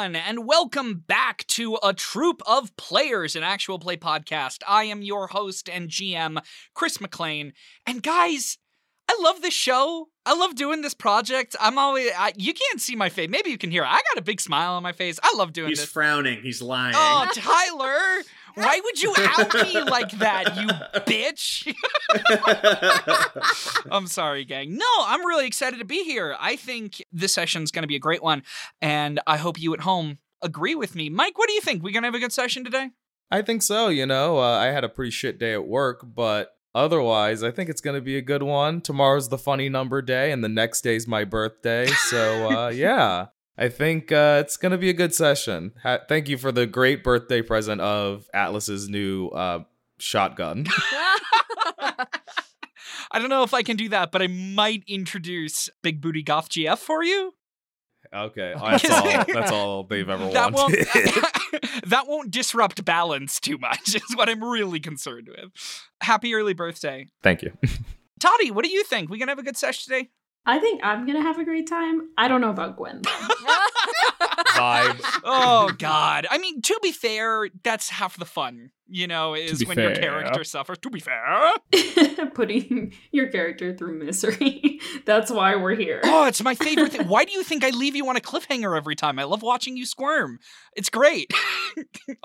Everyone, and welcome back to a troop of players, an actual play podcast. I am your host and GM, Chris Maclean. And guys, I love this show. I love doing this project. I'm always, I, you can't see my face. Maybe you can hear. it. I got a big smile on my face. I love doing He's this. frowning. He's lying. Oh, Tyler, why would you out me like that, you bitch? I'm sorry, gang. No, I'm really excited to be here. I think this session's going to be a great one, and I hope you at home agree with me. Mike, what do you think? We going to have a good session today? I think so. You know, uh, I had a pretty shit day at work, but otherwise, I think it's going to be a good one. Tomorrow's the funny number day, and the next day's my birthday. So, uh, yeah, I think uh, it's going to be a good session. Ha- thank you for the great birthday present of Atlas's new uh, shotgun. I don't know if I can do that, but I might introduce Big Booty Goth GF for you. Okay, that's all. That's all they've ever That won't wanted. that won't disrupt balance too much. Is what I'm really concerned with. Happy early birthday, Thank you. Toddy. What do you think? We gonna have a good session today? I think I'm gonna have a great time. I don't know about Gwen. Vibes. oh God. I mean, to be fair, that's half the fun. You know, is be when your character suffers. To be fair. Putting your character through misery. That's why we're here. Oh, it's my favorite thing. Why do you think I leave you on a cliffhanger every time? I love watching you squirm. It's great.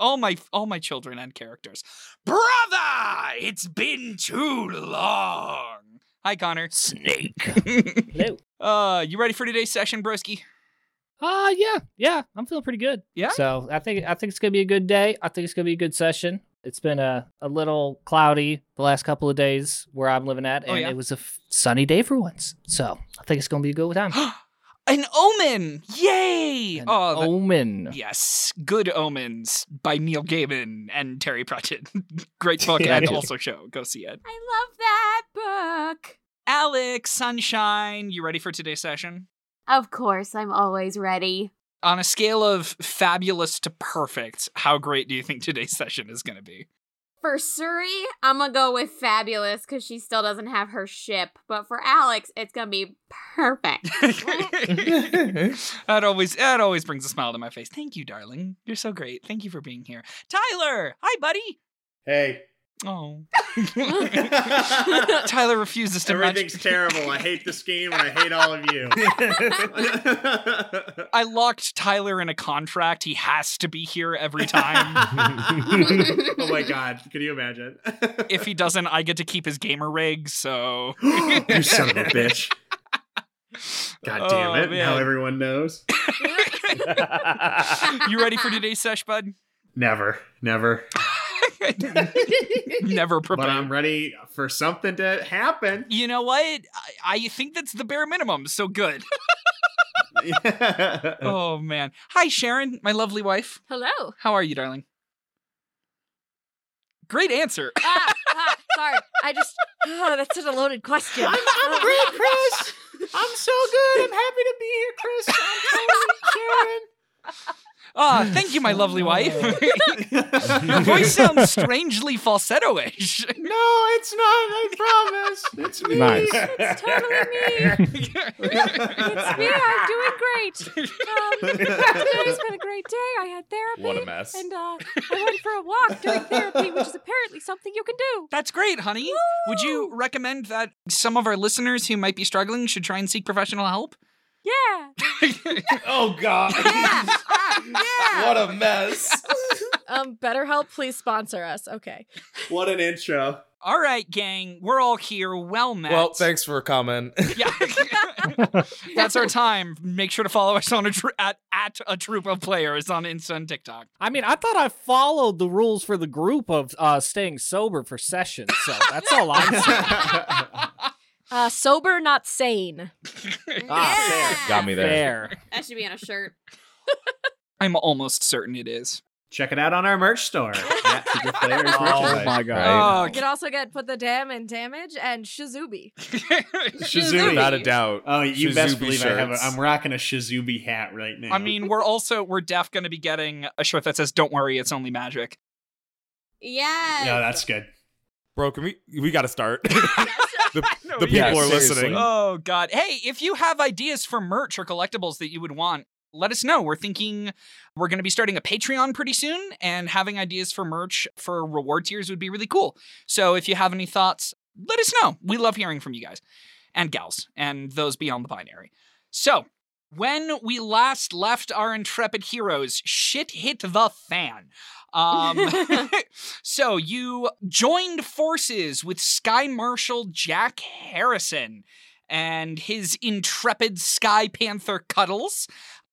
all my all my children and characters. Brother, it's been too long. Hi, Connor. Snake. Hello. Uh, you ready for today's session, broski? Uh yeah, yeah. I'm feeling pretty good. Yeah? So I think I think it's gonna be a good day. I think it's gonna be a good session. It's been a, a little cloudy the last couple of days where I'm living at, Oh, and yeah? it was a f- sunny day for once. So I think it's gonna be a good time. An omen! Yay! An oh, the- omen. yes. Good Omens by Neil Gaiman and Terry Pratchett. Great book Yeah, and also show. Go see it. I love that book. Alex, Sunshine, you ready for today's session? Of course, I'm always ready. On a scale of fabulous to perfect, how great do you think today's session is going to be? For Suri, I'm gonna go with fabulous because she still doesn't have her ship. But for Alex, it's gonna be perfect. that always that always brings a smile to my face. Thank you, darling. You're so great. Thank you for being here. Tyler, hi, buddy. hey. Oh. Tyler refuses to Everything's match. terrible. I hate this game and I hate all of you. I locked Tyler in a contract. He has to be here every time. oh my god. Can you imagine? if he doesn't, I get to keep his gamer rig. So you son of a bitch. God oh, damn Oh, it. Now everyone knows. you ready for today's sesh, bud? Never. Never. Never prepared. But. I'm ready for something to happen. you know what? I, I think that's the bare minimum. So good. oh man. Hi, Sharon, my lovely wife. Hello. How are you, darling? Great answer. ah, ah, sorry. I just. Oh, that's such a loaded question. I'm, I'm great, Chris. I'm so good. I'm happy to be here, Chris. I'm totally Sharon. Ah, thank you, my lovely wife. Your voice sounds strangely falsetto-ish. No, it's not. I promise. It's me. Nice. It's totally me. It's me. I'm doing great. Um, today's been a great day. I had therapy. What a mess. And uh, I went for a walk during therapy, which is apparently something you can do. That's great, honey. Would you recommend that some of our listeners who might be struggling should try and seek professional help? Yeah. oh God. Yeah. Ah, yeah. what a mess. Um, BetterHelp, please sponsor us. Okay. What an intro. all right, gang, we're all here. Well met. Well, thanks for coming. Yeah. That's our time. Make sure to follow us on a tr- at, at a troop of players on Insta and TikTok. I mean, I thought I followed the rules for the group of uh, staying sober for sessions, so that's all I'm saying. Uh, sober, not sane. Ah, Yeah. Got me there. Fair. That should be on a shirt. I'm almost certain it is. Check it out on our merch store. At Oh my god. Right. Oh, You can also get put the dam in damage and Shizubi. Shizubi. Without a doubt. Oh, you best Shizubi believe I have. A, shirts. I'm rocking a Shizubi hat right now. I mean, we're also we're def going to be getting a shirt that says "Don't worry, it's only magic." Yeah. no, that's good. Bro, can we we gotta start. The the people yeah, are seriously. listening. Oh God! Hey, if you have ideas for merch or collectibles that you would want, let us know. We're thinking we're going to be starting a Patreon pretty soon, and having ideas for merch for reward tiers would be really cool. So if you have any thoughts, let us know. We love hearing from you guys and gals and those beyond the binary. So, when we last left our intrepid heroes, shit hit the fan. Um, so you joined forces with Sky Marshal Jack Harrison and his intrepid Sky Panther Cuddles.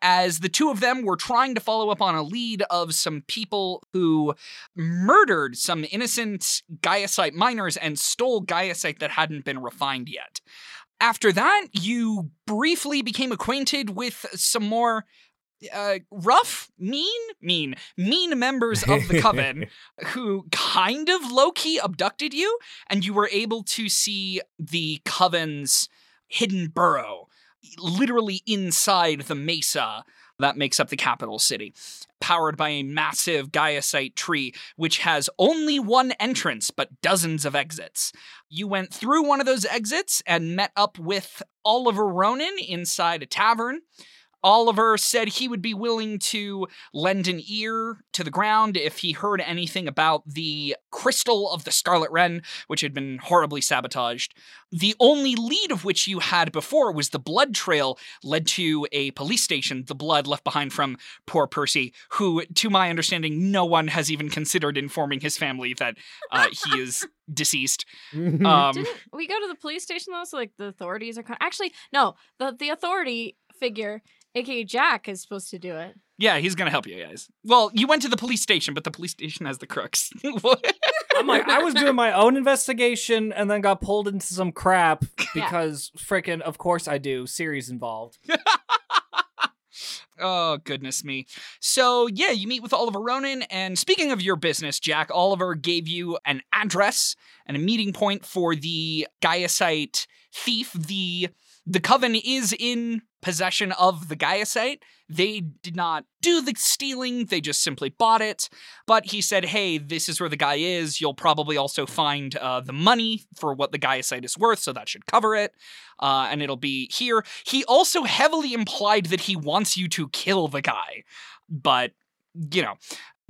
As the two of them were trying to follow up on a lead of some people who murdered some innocent Gaiacite miners and stole Gaiacite that hadn't been refined yet. After that, you briefly became acquainted with some more uh, rough, mean, mean, mean members of the coven who kind of low key abducted you, and you were able to see the coven's hidden burrow, literally inside the mesa that makes up the capital city, powered by a massive Gaiacite tree, which has only one entrance but dozens of exits. You went through one of those exits and met up with Oliver Ronan inside a tavern. Oliver said he would be willing to lend an ear to the ground if he heard anything about the crystal of the Scarlet Wren, which had been horribly sabotaged. The only lead of which you had before was the blood trail led to a police station, the blood left behind from poor Percy, who, to my understanding, no one has even considered informing his family that uh, he is deceased. Um, Didn't we go to the police station though? So like the authorities are kind actually no, the the authority figure, aka Jack, is supposed to do it. yeah, he's gonna help you guys. Well, you went to the police station, but the police station has the crooks. I'm like, I was doing my own investigation and then got pulled into some crap because frickin' of course I do. Series involved. Oh, goodness me. So, yeah, you meet with Oliver Ronan. And speaking of your business, Jack, Oliver gave you an address and a meeting point for the Gaiacite thief. The the coven is in possession of the Gaiacite. They did not do the stealing, they just simply bought it. But he said, hey, this is where the guy is. You'll probably also find uh, the money for what the Gaiacite is worth, so that should cover it. Uh, and it'll be here. He also heavily implied that he wants you to kill the guy. But, you know,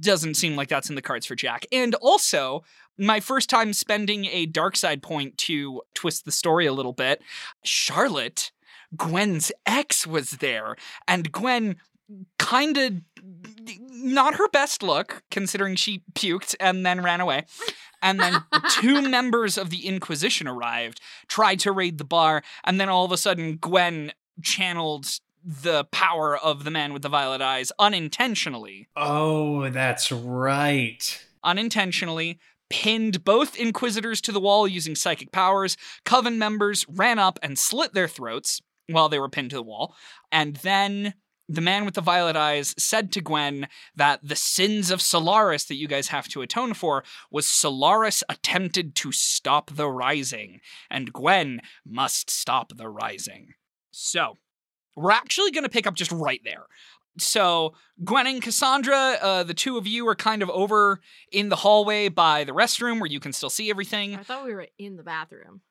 doesn't seem like that's in the cards for Jack. And also, my first time spending a dark side point to twist the story a little bit, Charlotte, Gwen's ex, was there. And Gwen kind of not her best look, considering she puked and then ran away. And then two members of the Inquisition arrived, tried to raid the bar, and then all of a sudden, Gwen channeled the power of the man with the violet eyes unintentionally. Oh, that's right. Unintentionally, pinned both Inquisitors to the wall using psychic powers. Coven members ran up and slit their throats while they were pinned to the wall. And then the man with the violet eyes said to Gwen that the sins of Solaris that you guys have to atone for was Solaris attempted to stop the rising, and Gwen must stop the rising. So, we're actually going to pick up just right there. So, Gwen and Cassandra, uh, the two of you are kind of over in the hallway by the restroom where you can still see everything. I thought we were in the bathroom.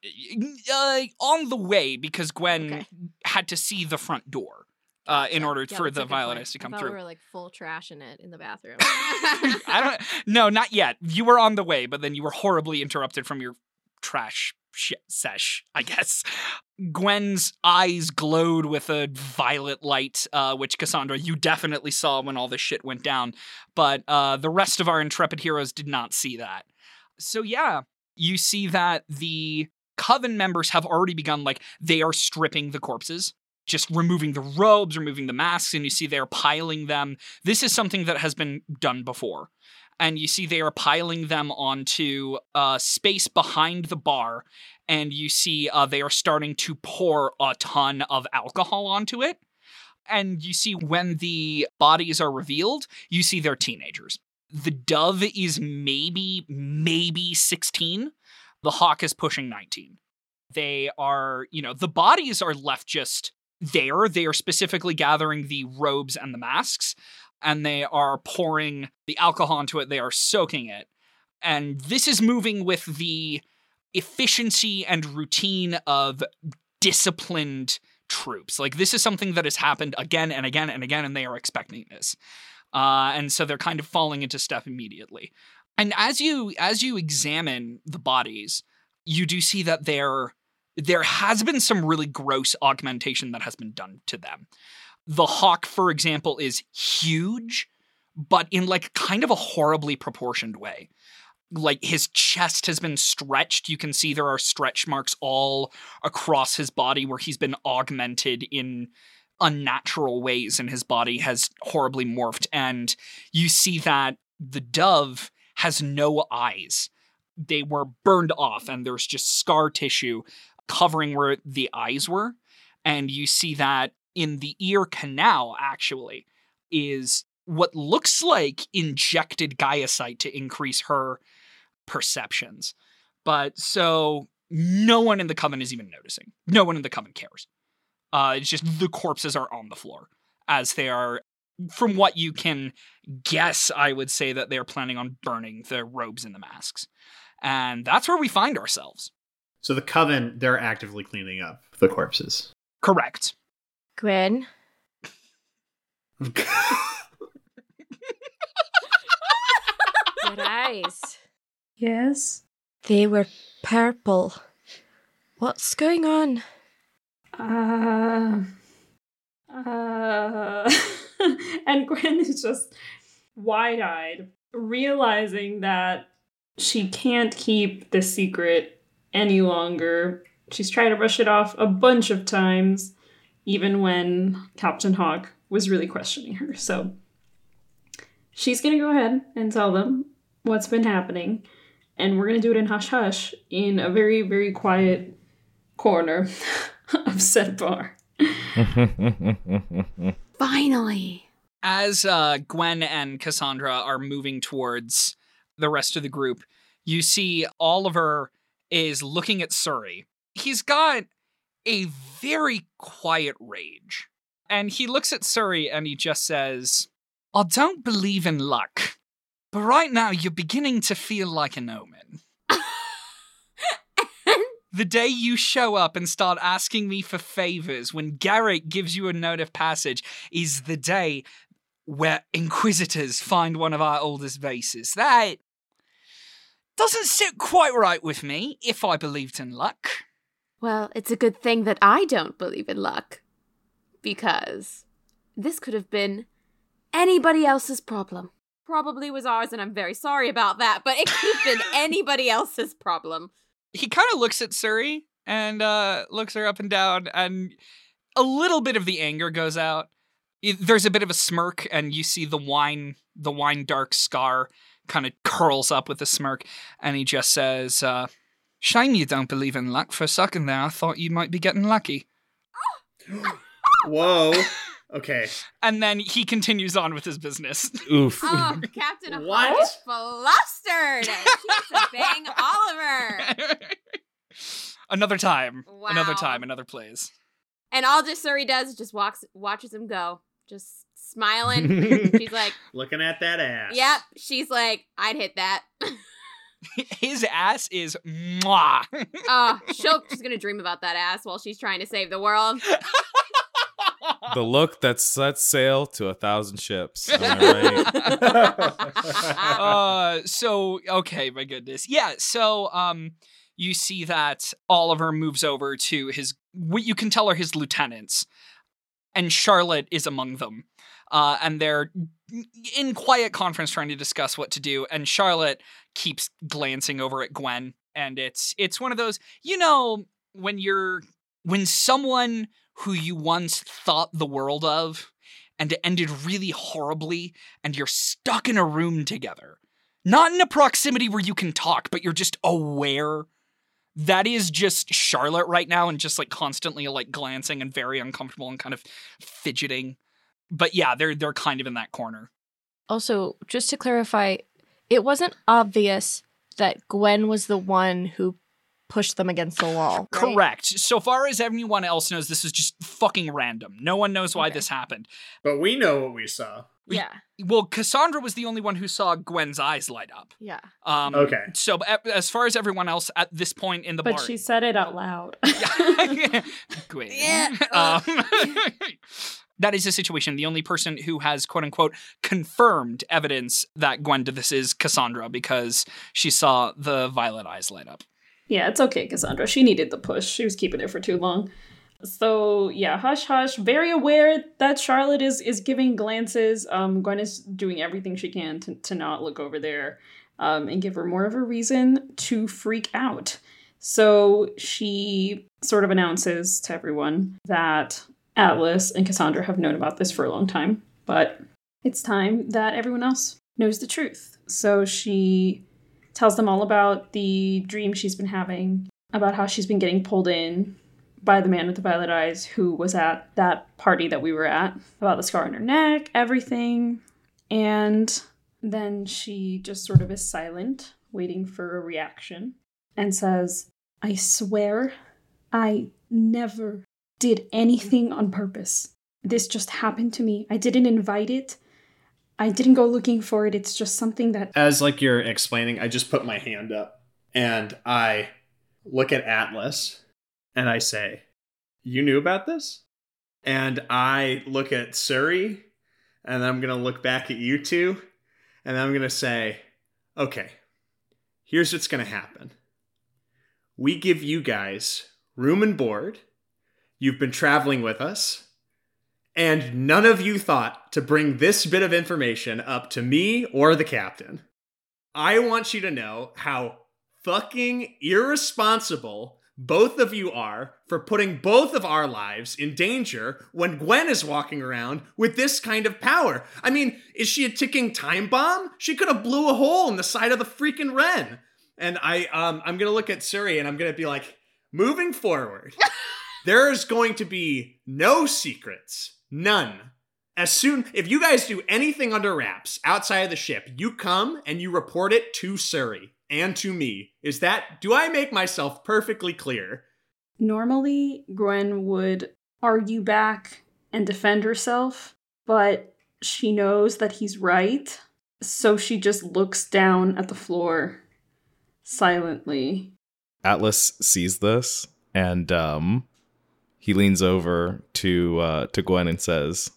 Uh, on the way because Gwen Okay. had to see the front door uh, in order Yeah, for the good violet point. eyes to come through. We were like full trash in it in the bathroom. I don't. No, not yet. You were on the way, but then you were horribly interrupted from your trash shit sesh. I guess. Gwen's eyes glowed with a violet light, uh, which Cassandra, you definitely saw when all this shit went down. But uh, the rest of our intrepid heroes did not see that. So yeah, you see that the coven members have already begun. Like they are stripping the corpses. Just removing the robes, removing the masks, and you see they're piling them. This is something that has been done before and you see they are piling them onto uh, space behind the bar, and you see uh, they are starting to pour a ton of alcohol onto it. And you see when the bodies are revealed, you see they're teenagers. The dove is maybe, maybe 16. The hawk is pushing 19. They are, you know, the bodies are left just there. They are specifically gathering the robes and the masks and they are pouring the alcohol into it. They are soaking it. And this is moving with the efficiency and routine of disciplined troops. Like this is something that has happened again and again and again, and they are expecting this. Uh, and so they're kind of falling into step immediately. And as you as you examine the bodies, you do see that there there has been some really gross augmentation that has been done to them. The hawk, for example, is huge, but in like kind of a horribly proportioned way. Like his chest has been stretched. You can see there are stretch marks all across his body where he's been augmented in unnatural ways and his body has horribly morphed. And you see that the dove has no eyes. They were burned off and there's just scar tissue covering where the eyes were. And you see that in the ear canal, actually, is what looks like injected Gaiacite to increase her perceptions. But so no one in the coven is even noticing. No one in the coven cares. Uh, it's just the corpses are on the floor as they are. From what you can guess, I would say that they're planning on burning the robes and the masks. And that's where we find ourselves. So the coven, they're actively cleaning up the corpses. Correct. Gwen, your eyes. Yes. They were purple. What's going on? Uh. Uh. and Gwen is just wide eyed, realizing that she can't keep the secret any longer. She's tried to brush it off a bunch of times, even when Captain Hawk was really questioning her. So she's going to go ahead and tell them what's been happening. And we're going to do it in hush hush in a very, very quiet corner of said bar. Finally. As uh, Gwen and Cassandra are moving towards the rest of the group, you see Oliver is looking at Suri. He's got a very quiet rage. And he looks at Suri and he just says, I don't believe in luck, but right now you're beginning to feel like an omen. The day you show up and start asking me for favors when Garrett gives you a note of passage is the day where inquisitors find one of our oldest vases. That doesn't sit quite right with me if I believed in luck. Well, it's a good thing that I don't believe in luck. Because this could have been anybody else's problem. Probably was ours, and I'm very sorry about that, but it could have been anybody else's problem. He kind of looks at Suri and uh, looks her up and down, and a little bit of the anger goes out. There's a bit of a smirk, and you see the wine, the wine dark scar kind of curls up with a smirk, and he just says, uh, Shame you don't believe in luck. For a second there, I thought you might be getting lucky. Whoa. Okay. And then he continues on with his business. Oof. Oh, Captain What? Hawk is flustered. She has to bang Oliver. another time. Wow. Another time. Another plays. And all just Suri does is just walks, watches him go, just smiling. She's like, Looking at that ass. "Yep." She's like, "I'd hit that." His ass is mwah. Oh, she'll she's gonna dream about that ass while she's trying to save the world. the look that sets sail to a thousand ships. Right? uh so okay my goodness yeah so um you see that oliver moves over to his what you can tell are his lieutenants and charlotte is among them uh and they're in quiet conference trying to discuss what to do and charlotte keeps glancing over at gwen and it's it's one of those you know when you're when someone who you once thought the world of and it ended really horribly and you're stuck in a room together. Not in a proximity where you can talk, but you're just aware. That is just Charlotte right now and just like constantly like glancing and very uncomfortable and kind of fidgeting. But yeah, they're they're kind of in that corner. Also, just to clarify, it wasn't obvious that Gwen was the one who pushed them against the wall. right? Correct. So far as anyone else knows, this is just fucking random. No one knows why Okay. this happened. But we know what we saw. We- Yeah. Well, Cassandra was the only one who saw Gwen's eyes light up. Yeah. Um, Okay. So as far as everyone else at this point in the But bar, she said it out loud. Gwen. Yeah. Um, that is the situation. The only person who has quote unquote confirmed evidence that Gwen did this is Cassandra because she saw the violet eyes light up. Yeah, it's okay, Cassandra. She needed the push. She was keeping it for too long. So yeah, hush hush. Very aware that Charlotte is is giving glances. Um, Gwen is doing everything she can to, to not look over there, um, and give her more of a reason to freak out. So she sort of announces to everyone that Atlas and Cassandra have known about this for a long time, but it's time that everyone else knows the truth. So she tells them all about the dream she's been having, about how she's been getting pulled in by the man with the violet eyes who was at that party that we were at, about the scar on her neck, everything. And then she just sort of is silent, waiting for a reaction, and says, I swear I never did anything on purpose. This just happened to me. I didn't invite it. I didn't go looking for it. It's just something that As like you're explaining, I just put my hand up and I look at Atlas and I say, "You knew about this?" And I look at Suri and I'm going to look back at you two and I'm going to say, "Okay. Here's what's going to happen. We give you guys room and board. You've been traveling with us." And none of you thought to bring this bit of information up to me or the captain. I want you to know how fucking irresponsible both of you are for putting both of our lives in danger when Gwen is walking around with this kind of power. I mean, is she a ticking time bomb? She could have blew a hole in the side of the freaking Wren. And I um I'm to look at Suri and I'm to be like, moving forward, there's going to be no secrets. None. As soon if you guys do anything under wraps outside of the ship, you come and you report it to Suri and to me. Is that do I make myself perfectly clear? Normally, Gwen would argue back and defend herself, but she knows that he's right, so she just looks down at the floor silently. Atlas sees this and um he leans over to uh to Gwen and says,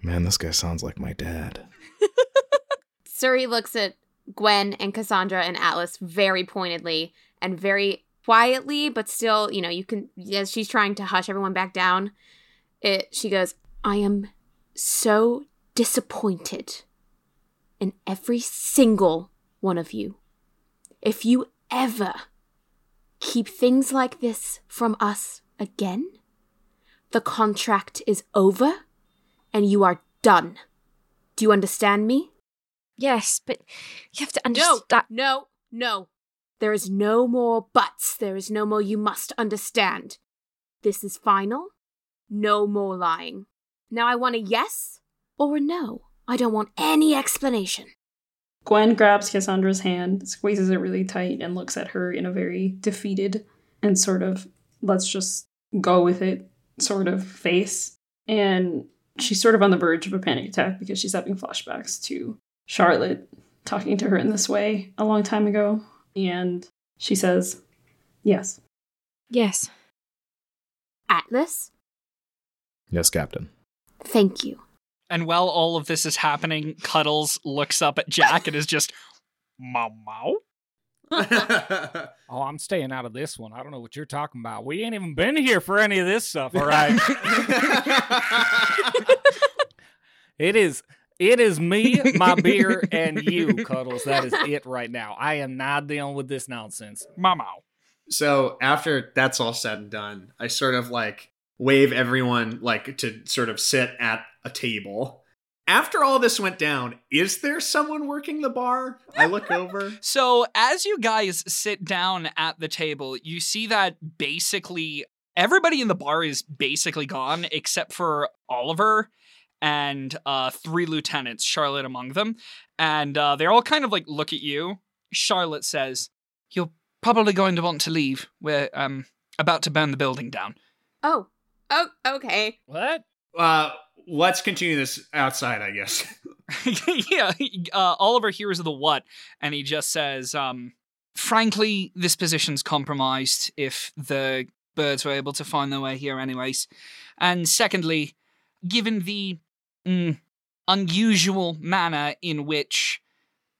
"Man, this guy sounds like my dad." Suri looks at Gwen and Cassandra and Atlas very pointedly and very quietly, but still, you know, you can as she's trying to hush everyone back down. It she goes, "I am so disappointed in every single one of you. If you ever keep things like this from us again, the contract is over and you are done. Do you understand me?" Yes, but you have to No, understand. no, no. There is no more buts. There is no more you must understand. This is final. No more lying. Now I want a yes or a no. I don't want any explanation. Gwen grabs Cassandra's hand, squeezes it really tight, and looks at her in a very defeated and sort of, let's just go with it sort of face. And she's sort of on the verge of a panic attack because she's having flashbacks to Charlotte talking to her in this way a long time ago. And she says, Yes. Yes. Atlas, Yes, Captain. thank you. And while all of this is happening, Cuddles looks up at Jack and is just, Mau Mau? Oh, I'm staying out of this one. I don't know what you're talking about. We ain't even been here for any of this stuff, all right? it is it is me, my beer, and you, Cuddles. That is it right now. I am not dealing with this nonsense. Mau Mau. so after that's all said and done, I sort of like wave everyone like to sort of sit at a table. After all this went down, is there someone working the bar? I look over. So, as you guys sit down at the table, you see that basically everybody in the bar is basically gone except for Oliver and uh, three lieutenants, Charlotte among them. And uh, they're all kind of like look at you. Charlotte says, You're probably going to want to leave. We're um, about to burn the building down. Oh, oh, okay. What? Uh, let's continue this outside, I guess. yeah, uh, Oliver hears the what, and he just says, um, "Frankly, this position's compromised if the birds were able to find their way here, anyways. And secondly, given the unusual manner in which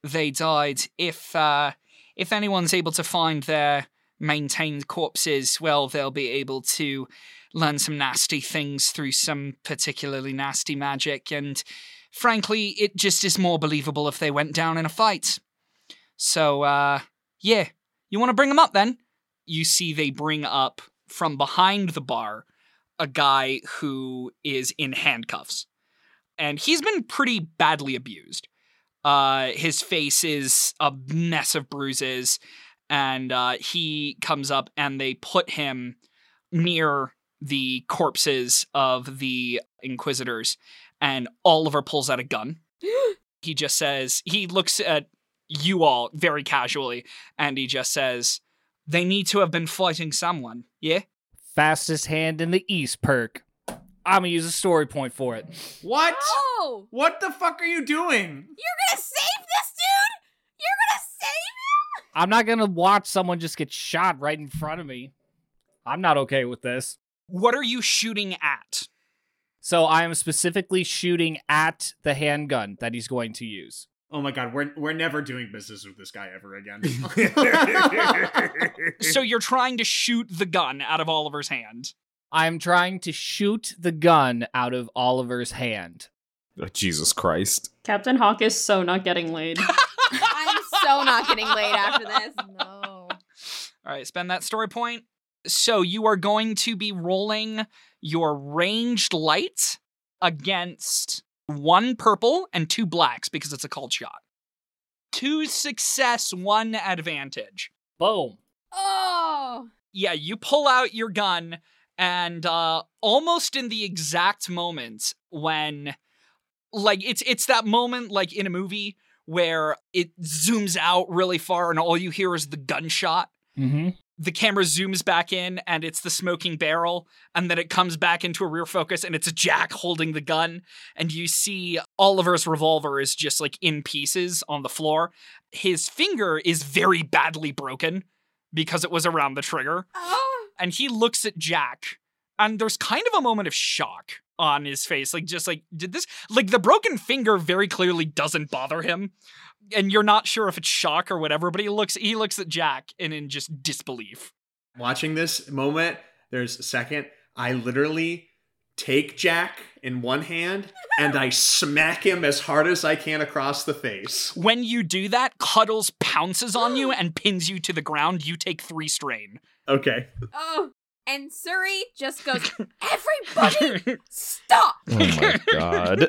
they died, if uh, if anyone's able to find their maintained corpses, well, they'll be able to." Learn some nasty things through some particularly nasty magic, and frankly, it just is more believable if they went down in a fight. So, uh, yeah. You want to bring them up then? You see, they bring up from behind the bar a guy who is in handcuffs. And he's been pretty badly abused. Uh, his face is a mess of bruises, and uh, he comes up and they put him near the corpses of the Inquisitors and Oliver pulls out a gun. he just says, he looks at you all very casually, and he just says, they need to have been fighting someone, yeah? Fastest hand in the East perk. I'm gonna use a story point for it. What? Oh, What the fuck are you doing? you're gonna save this dude? You're gonna save him? I'm not gonna watch someone just get shot right in front of me. I'm not okay with this. What are you shooting at? So I am specifically shooting at the handgun that he's going to use. Oh my god, we're we're never doing business with this guy ever again. So you're trying to shoot the gun out of Oliver's hand. I'm trying to shoot the gun out of Oliver's hand. Oh, Jesus Christ. Captain Hawk is so not getting laid. I'm so not getting laid after this. No. All right, spend that story point. So you are going to be rolling your ranged light against one purple and two blacks because it's a cold shot. Two success, one advantage. Boom. Oh, Yeah, you pull out your gun, and uh, almost in the exact moment when, like, it's it's that moment like in a movie where it zooms out really far and all you hear is the gunshot Mm-hmm. the camera zooms back in and it's the smoking barrel and then it comes back into a rear focus and it's Jack holding the gun and you see Oliver's revolver is just like in pieces on the floor. His finger is very badly broken because it was around the trigger oh. and he looks at Jack and there's kind of a moment of shock on his face like just like did this like the broken finger very clearly doesn't bother him and you're not sure if it's shock or whatever but he looks he looks at Jack and in just disbelief Watching this moment, there's a second. I literally take Jack in one hand and I smack him as hard as I can across the face. When you do that, Cuddles pounces on you and pins you to the ground. You take three strain. Okay. Oh. And Suri just goes, Everybody stop! Oh my god.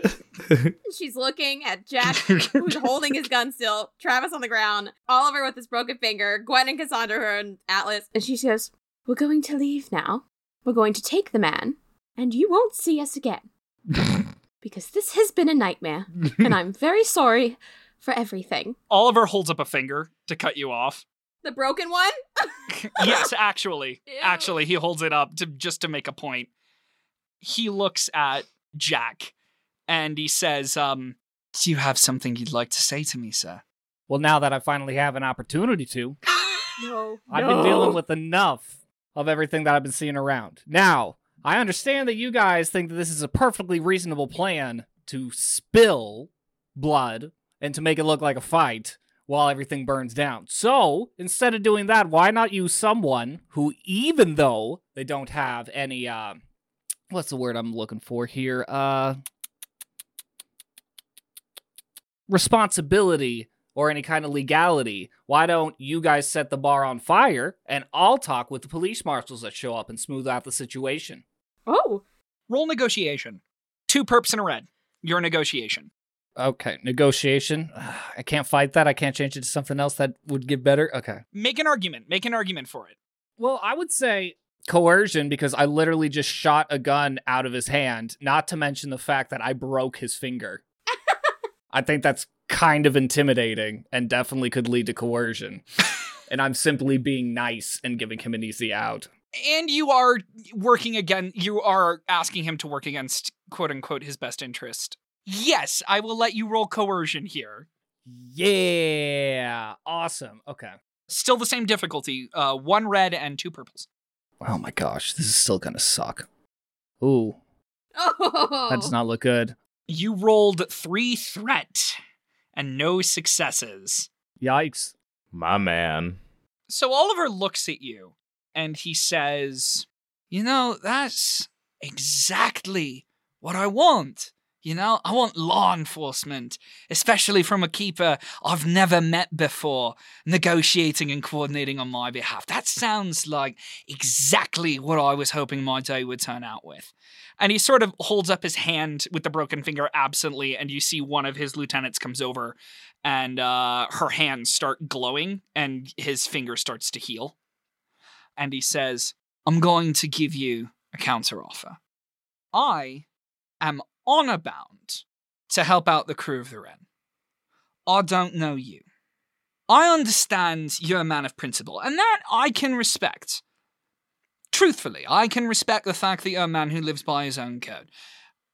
She's looking at Jack, who's holding his gun still, Travis on the ground, Oliver with his broken finger, Gwen and Cassandra her and Atlas. And she goes, We're going to leave now. We're going to take the man, and you won't see us again. because this has been a nightmare, and I'm very sorry for everything. Oliver holds up a finger to cut you off. The broken one? yes, actually, Ew. actually, he holds it up to just to make a point. He looks at Jack and he says, "Um, do you have something you'd like to say to me, sir?" Well, now that I finally have an opportunity to, No. I've been dealing with enough of everything that I've been seeing around. Now, I understand that you guys think that this is a perfectly reasonable plan to spill blood and to make it look like a fight while everything burns down. So, instead of doing that, why not use someone who, even though they don't have any, uh, what's the word I'm looking for here? Uh, responsibility or any kind of legality, why don't you guys set the bar on fire and I'll talk with the police marshals that show up and smooth out the situation? Oh. Roll negotiation. Two perps and a red. Your negotiation. Okay, negotiation. I can't fight that. I can't change it to something else that would give better. Okay. Make an argument. Make an argument for it. Well, I would say coercion because I literally just shot a gun out of his hand, not to mention the fact that I broke his finger. I think that's kind of intimidating and definitely could lead to coercion. and I'm simply being nice and giving him an easy out. And you are working again. You are asking him to work against quote unquote his best interest. Yes, I will let you roll coercion here. Yeah. Awesome. Okay. Still the same difficulty. Uh, one red and two purples. Oh my gosh, this is still gonna suck. Ooh, Oh, that does not look good. You rolled three threat and no successes. Yikes. My man. So Oliver looks at you and he says, You know, that's exactly what I want. You know, I want law enforcement, especially from a keeper I've never met before, negotiating and coordinating on my behalf. That sounds like exactly what I was hoping my day would turn out with. And he sort of holds up his hand with the broken finger absently, and you see one of his lieutenants comes over and uh, her hands start glowing and his finger starts to heal. And he says, I'm going to give you a counteroffer. I am honor bound to help out the crew of the Wren. I don't know you. I understand you're a man of principle, and that I can respect. Truthfully, I can respect the fact that you're a man who lives by his own code.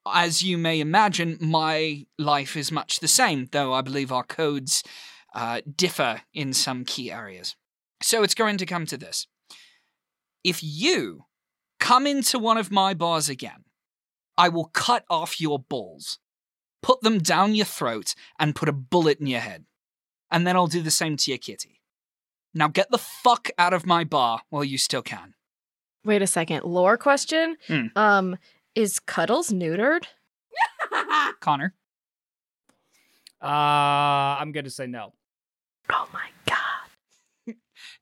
As you may imagine, my life is much the same, though I believe our codes uh, differ in some key areas. So it's going to come to this. If you come into one of my bars again, I will cut off your balls, put them down your throat, and put a bullet in your head. And then I'll do the same to your kitty. Now get the fuck out of my bar while you still can. Wait a second. Lore question. Hmm. Um, is Cuddles neutered? Connor. Uh, I'm gonna say no. Oh my god.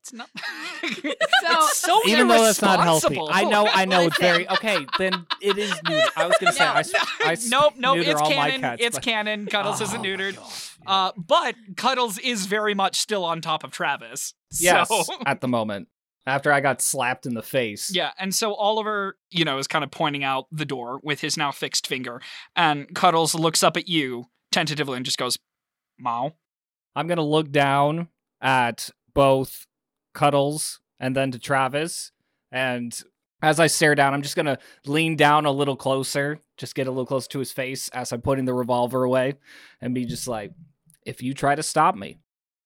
It's not. So- it's so Even though that's not healthy. I know, I know it's very okay. Then it is neutered. I was gonna say, No, I, s- I s- nope, nope. It's all canon. cats, it's but- canon. Cuddles Oh isn't neutered. God. Uh, but Cuddles is very much still on top of Travis. yes, So, at the moment, after I got slapped in the face. yeah, and so Oliver, you know, is kind of pointing out the door with his now fixed finger, and Cuddles looks up at you tentatively and just goes, "Mao." I'm gonna look down at both Cuddles and then to Travis, and as I stare down, I'm just gonna lean down a little closer, just get a little closer to his face as I'm putting the revolver away, and be just like, "If you try to stop me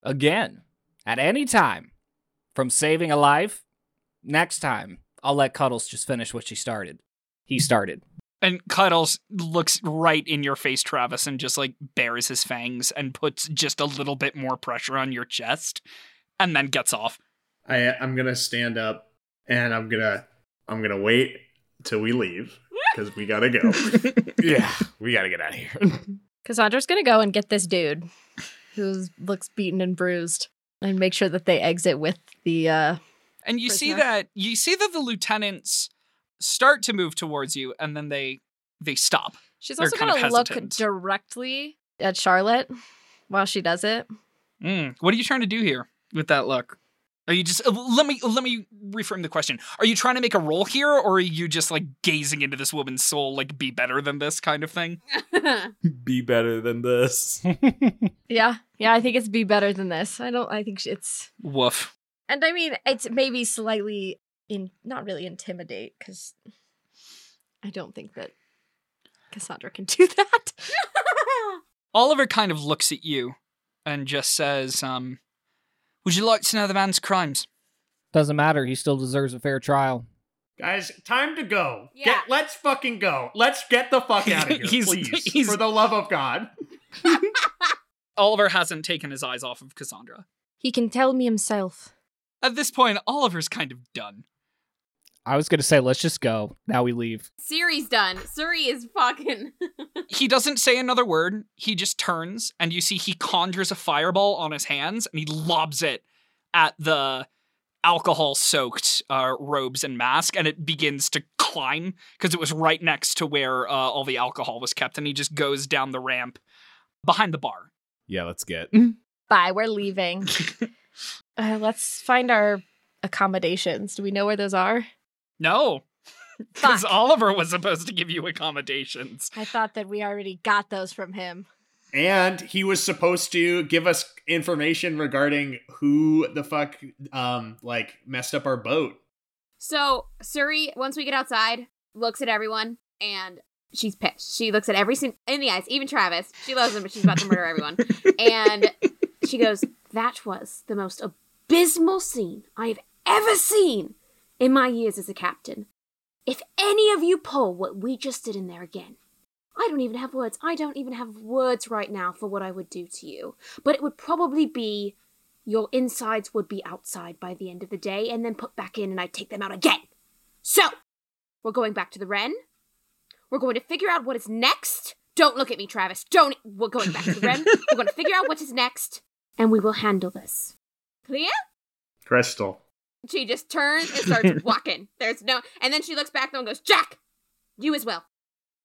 again at any time from saving a life, next time I'll let Cuddles just finish what she started. He started." And Cuddles looks right in your face, Travis, and just like bares his fangs and puts just a little bit more pressure on your chest, and then gets off. I I'm gonna stand up and I'm gonna I'm gonna wait till we leave because we gotta go. Yeah, we gotta get out of here. Cassandra's gonna go and get this dude who looks beaten and bruised and make sure that they exit with the uh And you see that you see that the lieutenants start to move towards you, and then they they stop. She's They're also kind of gonna look directly at Charlotte while she does it. Mm, what are you trying to do here with that look? Are you just uh, let me let me reframe the question? Are you trying to make a role here, or are you just like gazing into this woman's soul, like be better than this kind of thing? Be better than this. Yeah, yeah, I think it's be better than this. I don't. I think it's, Woof. and I mean, it's maybe slightly in, not really intimidate because I don't think that Cassandra can do that. Oliver kind of looks at you and just says, um, "Would you like to know the man's crimes?" Doesn't matter. He still deserves a fair trial. Guys, time to go. Yeah. Get, let's fucking go. Let's get the fuck out of here, He's- please. he's- For the love of God. Oliver hasn't taken his eyes off of Cassandra. he can tell me himself. At this point, Oliver's kind of done. I was gonna say, let's just go. Now we leave. Suri's done. Suri is fucking. He doesn't say another word. He just turns, and you see he conjures a fireball on his hands, and he lobs it at the alcohol-soaked uh, robes and mask, and it begins to climb because it was right next to where uh, all the alcohol was kept, and he just goes down the ramp behind the bar. Yeah, let's get. Bye. We're leaving. uh, let's find our accommodations. Do we know where those are? No, because Oliver was supposed to give you accommodations. I thought that we already got those from him. And he was supposed to give us information regarding who the fuck um like messed up our boat. So Suri, once we get outside, looks at everyone and she's pissed. She looks at every sin- in the eyes, even Travis. She loves him, but she's about to murder everyone. And she goes, "That was the most abysmal scene I have ever seen in my years as a captain. If any of you pull what we just did in there again, I don't even have words. I don't even have words right now for what I would do to you. But it would probably be your insides would be outside by the end of the day and then put back in and I'd take them out again. So, we're going back to the Wren. We're going to figure out what is next. Don't look at me, Travis. Don't. We're going back to the Wren. We're going to figure out what is next and we will handle this. Clear? Crystal. She just turns and starts walking. There's no. And then she looks back though and goes, Jack, you as well.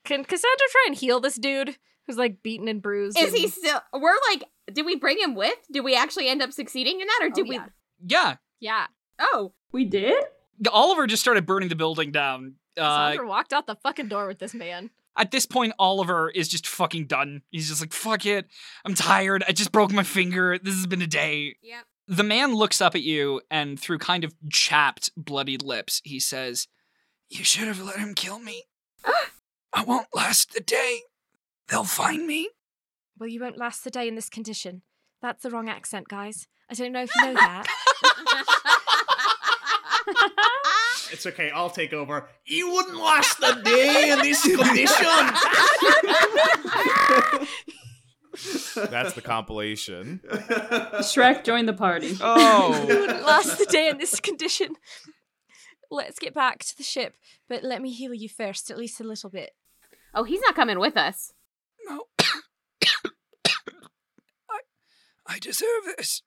Can Cassandra try and heal this dude who's like beaten and bruised? Is he still. We're like, did we bring him with? Did we actually end up succeeding in that or Oh, did we. yeah. Yeah. Yeah. Oh, we did? Oliver just started burning the building down. Uh, walked out the fucking door with this man. at this point, Oliver is just fucking done. He's just like, fuck it. I'm tired. I just broke my finger. This has been a day. yep. The man looks up at you and through kind of chapped, bloodied lips, he says, You should have let him kill me. I won't last the day. They'll find me. Well, you won't last the day in this condition. That's the wrong accent, guys. I don't know if you know that. It's okay. I'll take over. You wouldn't last the day in this condition. That's the compilation. Shrek joined the party. Oh. you Oh. wouldn't last the day in this condition. Let's get back to the ship, but let me heal you first, at least a little bit. oh, he's not coming with us. No. I I deserve this.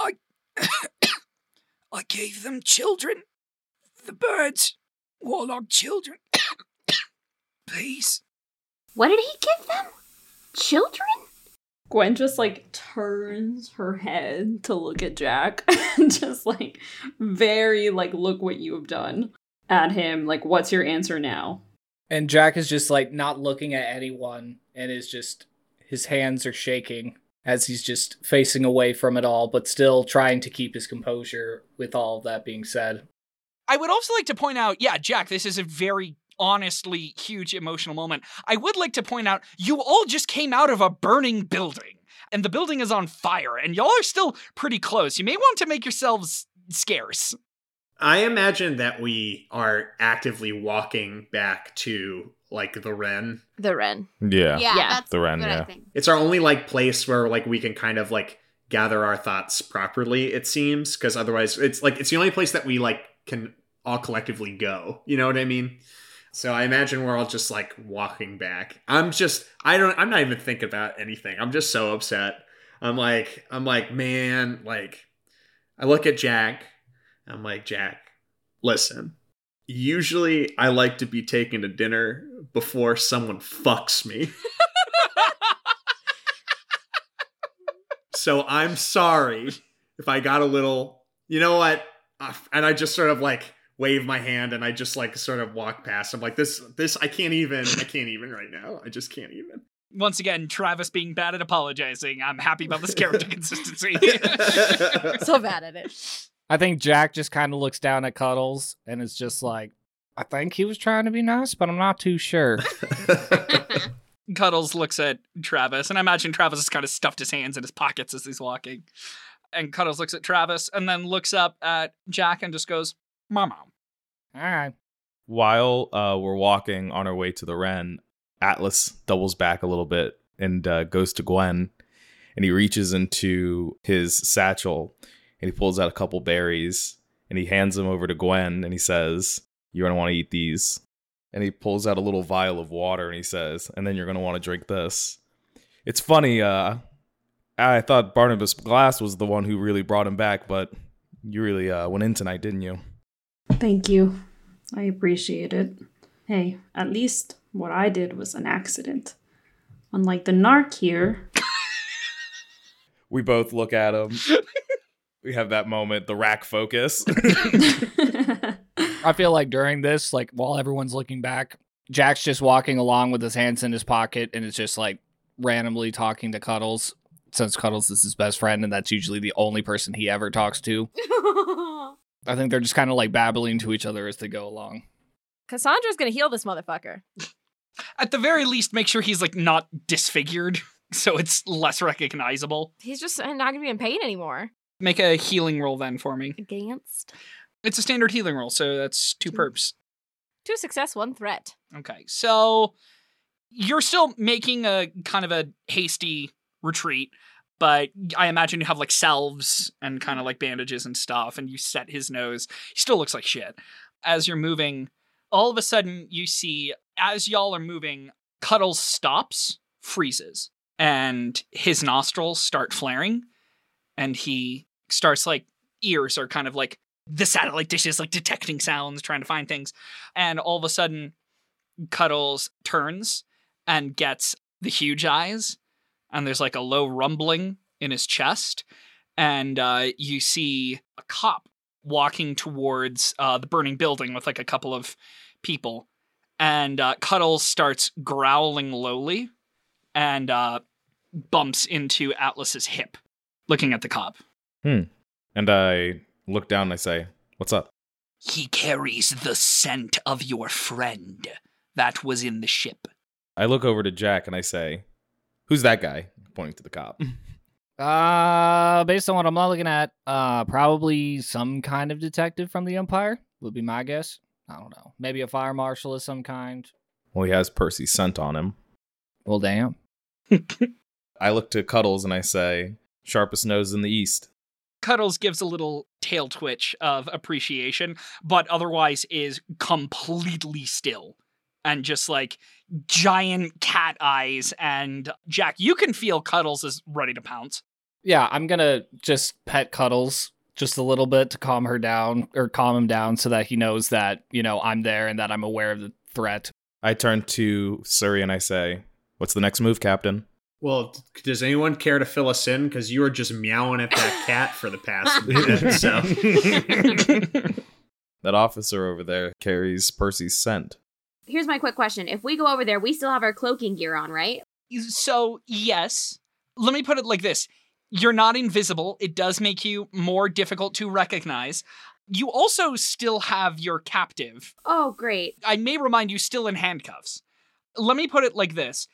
I I gave them children. The birds. Warlock children. Please. What did he give them? Children? Gwen just like turns her head to look at Jack and just like very like look what you have done at him. Like, what's your answer now? And Jack is just like not looking at anyone and is just his hands are shaking as he's just facing away from it all, but still trying to keep his composure with all of that being said. I would also like to point out, yeah, Jack, this is a very honestly huge emotional moment. I would like to point out you all just came out of a burning building and the building is on fire and y'all are still pretty close. You may want to make yourselves scarce. I imagine that we are actively walking back to like the Wren. The Wren. Yeah. Yeah, Yeah. that's The Wren, what I yeah. think. It's our only like place where like we can kind of like gather our thoughts properly. It seems because otherwise it's like it's the only place that we like can all collectively go. You know what I mean? So I imagine we're all just like walking back. I'm just I don't I'm not even thinking about anything. I'm just so upset. I'm like I'm like man like I look at Jack. I'm like Jack, listen. Usually I like to be taken to dinner before someone fucks me. So I'm sorry if I got a little, you know what? Uh, And I just sort of like wave my hand and I just like sort of walk past. I'm like, this, this, I can't even, I can't even right now. I just can't even. Once again, Travis being bad at apologizing. I'm happy about this character consistency. So bad at it. I think Jack just kind of looks down at Cuddles and is just like, I think he was trying to be nice, but I'm not too sure. Cuddles looks at Travis, and I imagine Travis has kind of stuffed his hands in his pockets as he's walking. And Cuddles looks at Travis and then looks up at Jack and just goes, Mama. All right. While uh, we're walking on our way to the Wren, Atlas doubles back a little bit and uh, goes to Gwen, and he reaches into his satchel and he pulls out a couple berries and he hands them over to Gwen and he says, "You're gonna want to eat these." And he pulls out a little vial of water and he says, "And then you're gonna want to drink this." It's funny. Uh, I thought Barnabas Glass was the one who really brought him back, but you really uh, went in tonight, didn't you? Thank you. I appreciate it. Hey, at least what I did was an accident. Unlike the narc here. We both look at him. we have that moment, the rack focus. I feel like during this, like while everyone's looking back, Jack's just walking along with his hands in his pocket and it's just like randomly talking to Cuddles. Since Cuddles is his best friend, and that's usually the only person he ever talks to. I think they're just kind of like babbling to each other as they go along. Cassandra's gonna heal this motherfucker. At the very least, make sure he's like not disfigured, so it's less recognizable. He's just uh, not gonna be in pain anymore. Make a healing roll then for me. Against It's a standard healing roll, so that's two Two. perps. two success, one threat. Okay, so you're still making a kind of a hasty retreat, but I imagine you have like salves and kind of like bandages and stuff, and you set his nose. He still looks like shit. As you're moving, all of a sudden you see, as y'all are moving, Cuddles stops, freezes, and his nostrils start flaring, and he starts like ears are kind of like the satellite dishes, like detecting sounds, trying to find things, and all of a sudden Cuddles turns and gets the huge eyes, and there's like a low rumbling in his chest, and uh, you see a cop walking towards uh, the burning building with like a couple of people, and uh, Cuddles starts growling lowly, and uh, bumps into Atlas's hip, looking at the cop. Hmm. And I look down and I say, What's up? He carries the scent of your friend that was in the ship. I look over to Jack and I say, Who's that guy? Pointing to the cop. Uh, based on what I'm not looking at, uh, probably some kind of detective from the Empire would be my guess. I don't know. Maybe a fire marshal of some kind. Well, he has Percy's scent on him. Well, damn. I look to Cuddles and I say, Sharpest nose in the east. Cuddles gives a little tail twitch of appreciation, but otherwise is completely still and just like giant cat eyes. And Jack, you can feel Cuddles is ready to pounce. Yeah, I'm gonna just pet Cuddles just a little bit to calm her down or calm him down so that he knows that, you know, I'm there and that I'm aware of the threat. I turn to Suri and I say, What's the next move, Captain? Well, does anyone care to fill us in? Because you were just meowing at that cat for the past minute. So That officer over there carries Percy's scent. Here's my quick question. If we go over there, we still have our cloaking gear on, right? So, yes, let me put it like this you're not invisible. It does make you more difficult to recognize. You also still have your captive. Oh, great. I may remind you, still in handcuffs. Let me put it like this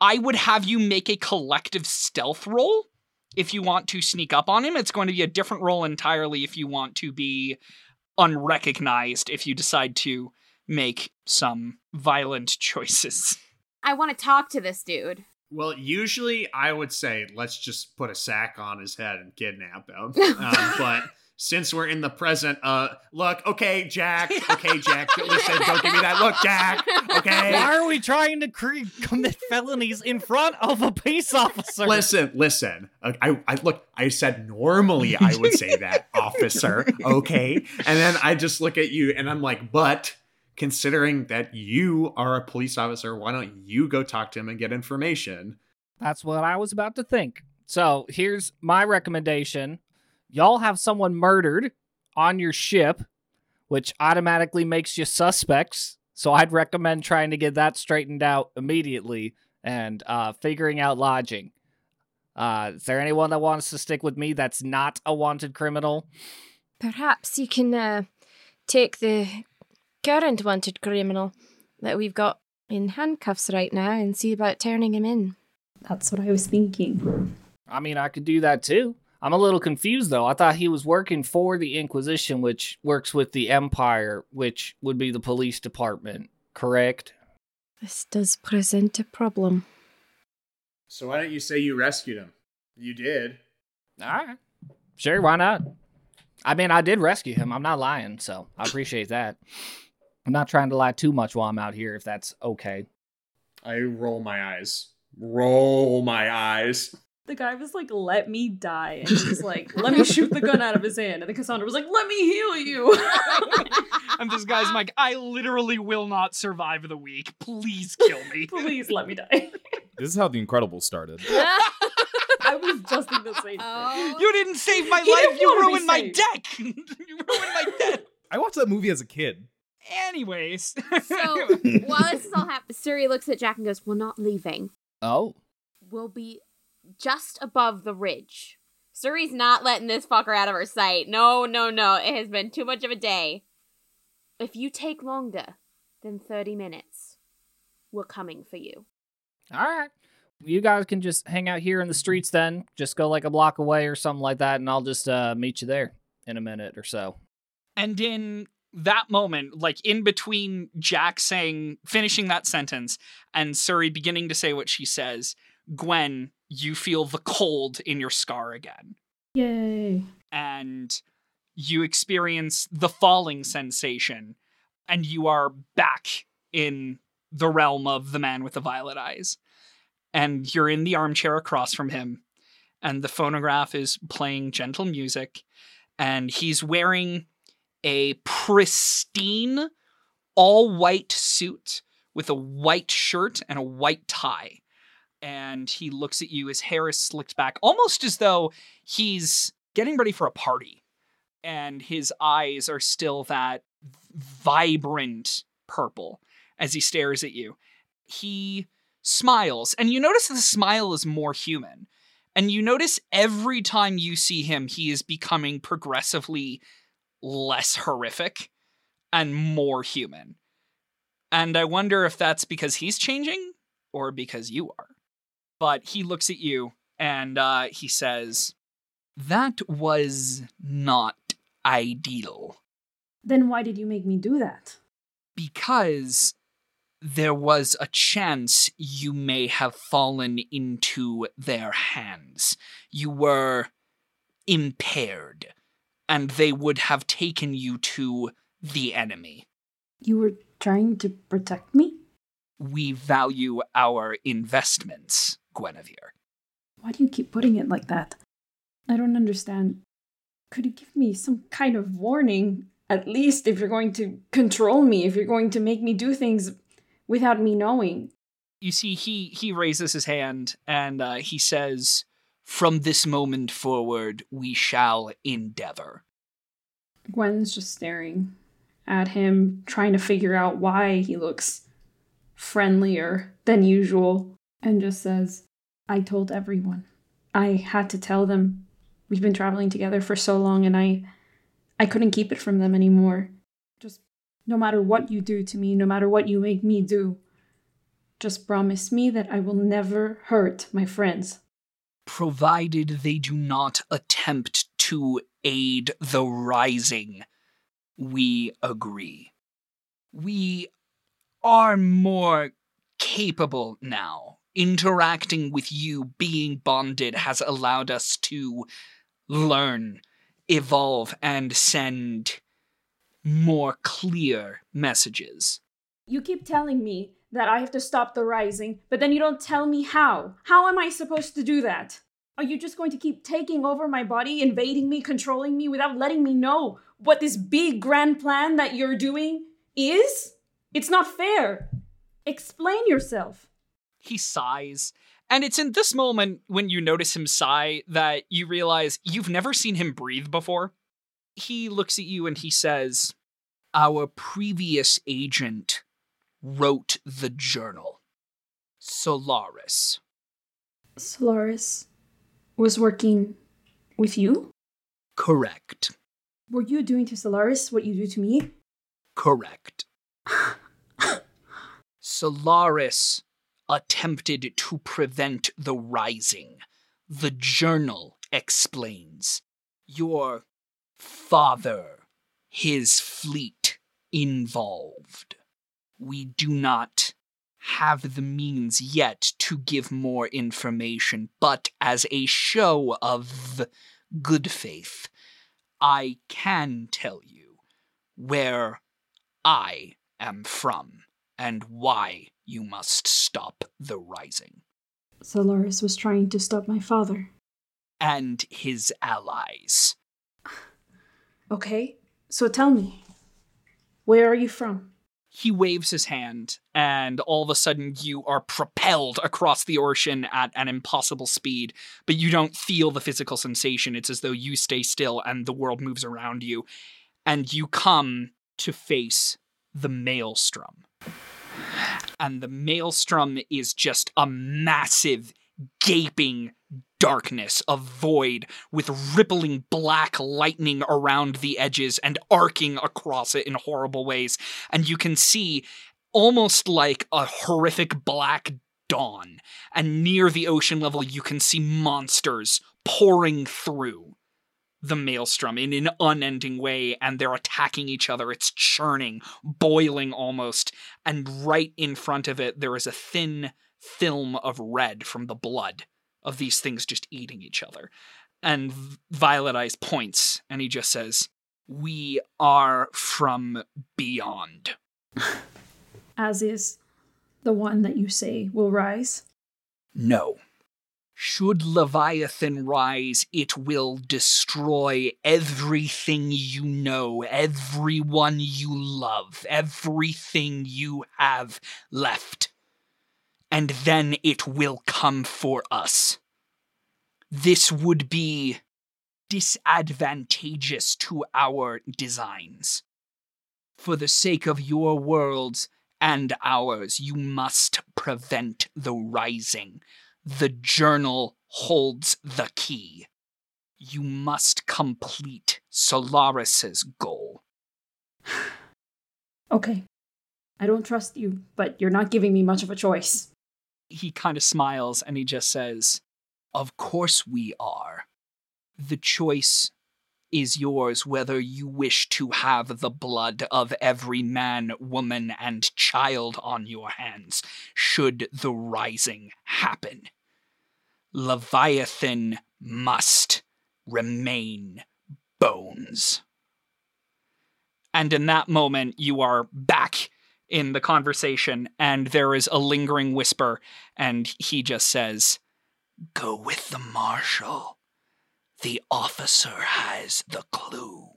I would have you make a collective stealth roll if you want to sneak up on him. It's going to be a different roll entirely if you want to be unrecognized, if you decide to make some violent choices. I want to talk to this dude. Well, usually I would say let's just put a sack on his head and kidnap him. um, but since we're in the present, uh, look, okay, Jack, okay, Jack, listen, don't give me that look, Jack, okay. Why are we trying to cre- commit felonies in front of a peace officer? Listen, listen. Uh, I, I look. I said normally I would say that, officer. Okay, and then I just look at you and I'm like, but considering that you are a police officer, why don't you go talk to him and get information? That's what I was about to think. So here's my recommendation y'all have someone murdered on your ship, which automatically makes you suspects. So I'd recommend trying to get that straightened out immediately and uh, figuring out lodging. Uh, is there anyone that wants to stick with me that's not a wanted criminal? Perhaps you can uh, take the current wanted criminal that we've got in handcuffs right now and see about turning him in. That's what I was thinking. I mean, I could do that too. I'm a little confused though. I thought he was working for the Inquisition, which works with the Empire, which would be the police department, correct? This does present a problem. So why don't you say you rescued him? You did. All right. Sure, why not? I mean, I did rescue him. I'm not lying, so I appreciate that. I'm not trying to lie too much while I'm out here, if that's okay. I roll my eyes. Roll my eyes. The guy was like, let me die. And he's like, let me shoot the gun out of his hand. And then Cassandra was like, let me heal you. and this guy's like, I literally will not survive the week. Please kill me. Please let me die. This is how The Incredibles started. I was just in the same thing. Oh. You didn't save my He life. You ruined my deck. you ruined my deck. I watched that movie as a kid. Anyways. So while this is all happening, Suri looks at Jack and goes, We're not leaving. Oh. We'll be just above the ridge. Suri's not letting this fucker out of her sight. No, no, no. It has been too much of a day. If you take longer than 30 minutes, we're coming for you. All right. You guys can just hang out here in the streets then. Just go like a block away or something like that, and I'll just uh, meet you there in a minute or so. And in that moment, like in between Jack saying, finishing that sentence, and Suri beginning to say what she says, Gwen, you feel the cold in your scar again. Yay. And you experience the falling sensation, and you are back in the realm of the man with the violet eyes. And you're in the armchair across from him, and the phonograph is playing gentle music, and he's wearing a pristine all white suit with a white shirt and a white tie. And he looks at you, his hair is slicked back, almost as though he's getting ready for a party. And his eyes are still that vibrant purple as he stares at you. He smiles, and you notice the smile is more human. And you notice every time you see him, he is becoming progressively less horrific and more human. And I wonder if that's because he's changing or because you are. But he looks at you and uh, he says, That was not ideal Then why did you make me do that? because there was a chance you may have fallen into their hands. You were impaired, and they would have taken you to the enemy. You were trying to protect me? We value our investments, Guinevere. Why do you keep putting it like that? I don't understand. Could you give me some kind of warning? At least if you're going to control me, if you're going to make me do things without me knowing. You see, he he raises his hand and uh, he says, "From this moment forward, we shall endeavor." Gwen's just staring at him, trying to figure out why he looks friendlier than usual, and just says, I told everyone. I had to tell them. We've been traveling together for so long and I I couldn't keep it from them anymore. Just no matter what you do to me, no matter what you make me do, just promise me that I will never hurt my friends. Provided they do not attempt to aid the rising. We agree. We are more capable now. Interacting with you, being bonded, has allowed us to learn, evolve, and send more clear messages. You keep telling me that I have to stop the rising, but then you don't tell me how. How am I supposed to do that? Are you just going to keep taking over my body, invading me, controlling me without letting me know what this big grand plan that you're doing is? It's not fair. Explain yourself. He sighs. And it's in this moment when you notice him sigh that you realize you've never seen him breathe before. He looks at you and he says, Our previous agent wrote the journal. Solaris. Solaris was working with you? Correct. Were you doing to Solaris what you do to me? Correct. Solaris attempted to prevent the rising. The journal explains. Your father, his fleet involved. We do not have the means yet to give more information, but as a show of good faith, I can tell you where I am from and why you must stop the rising. Solaris was trying to stop my father. And his allies. Okay, so tell me, where are you from? He waves his hand, and all of a sudden you are propelled across the ocean at an impossible speed, but you don't feel the physical sensation. It's as though you stay still and the world moves around you. And you come to face the maelstrom. And the maelstrom is just a massive, gaping darkness, a void with rippling black lightning around the edges and arcing across it in horrible ways. And you can see almost like a horrific black dawn. And near the ocean level, you can see monsters pouring through the maelstrom in an unending way and they're attacking each other. It's churning, boiling almost. And right in front of it, there is a thin film of red from the blood of these things just eating each other. And Violet Eyes points and he just says, We are from beyond. As is the one that you say will rise. No. Should Leviathan rise, it will destroy everything you know, everyone you love, everything you have left. And then it will come for us. This would be disadvantageous to our designs. For the sake of your worlds and ours, you must prevent the rising the journal holds the key. You must complete Solaris's goal. Okay. I don't trust you, but you're not giving me much of a choice. He kind of smiles and he just says, Of course we are. The choice is yours whether you wish to have the blood of every man, woman, and child on your hands, should the rising happen. Leviathan must remain bones. And in that moment, you are back in the conversation, and there is a lingering whisper, and he just says, Go with the marshal. The officer has the clue.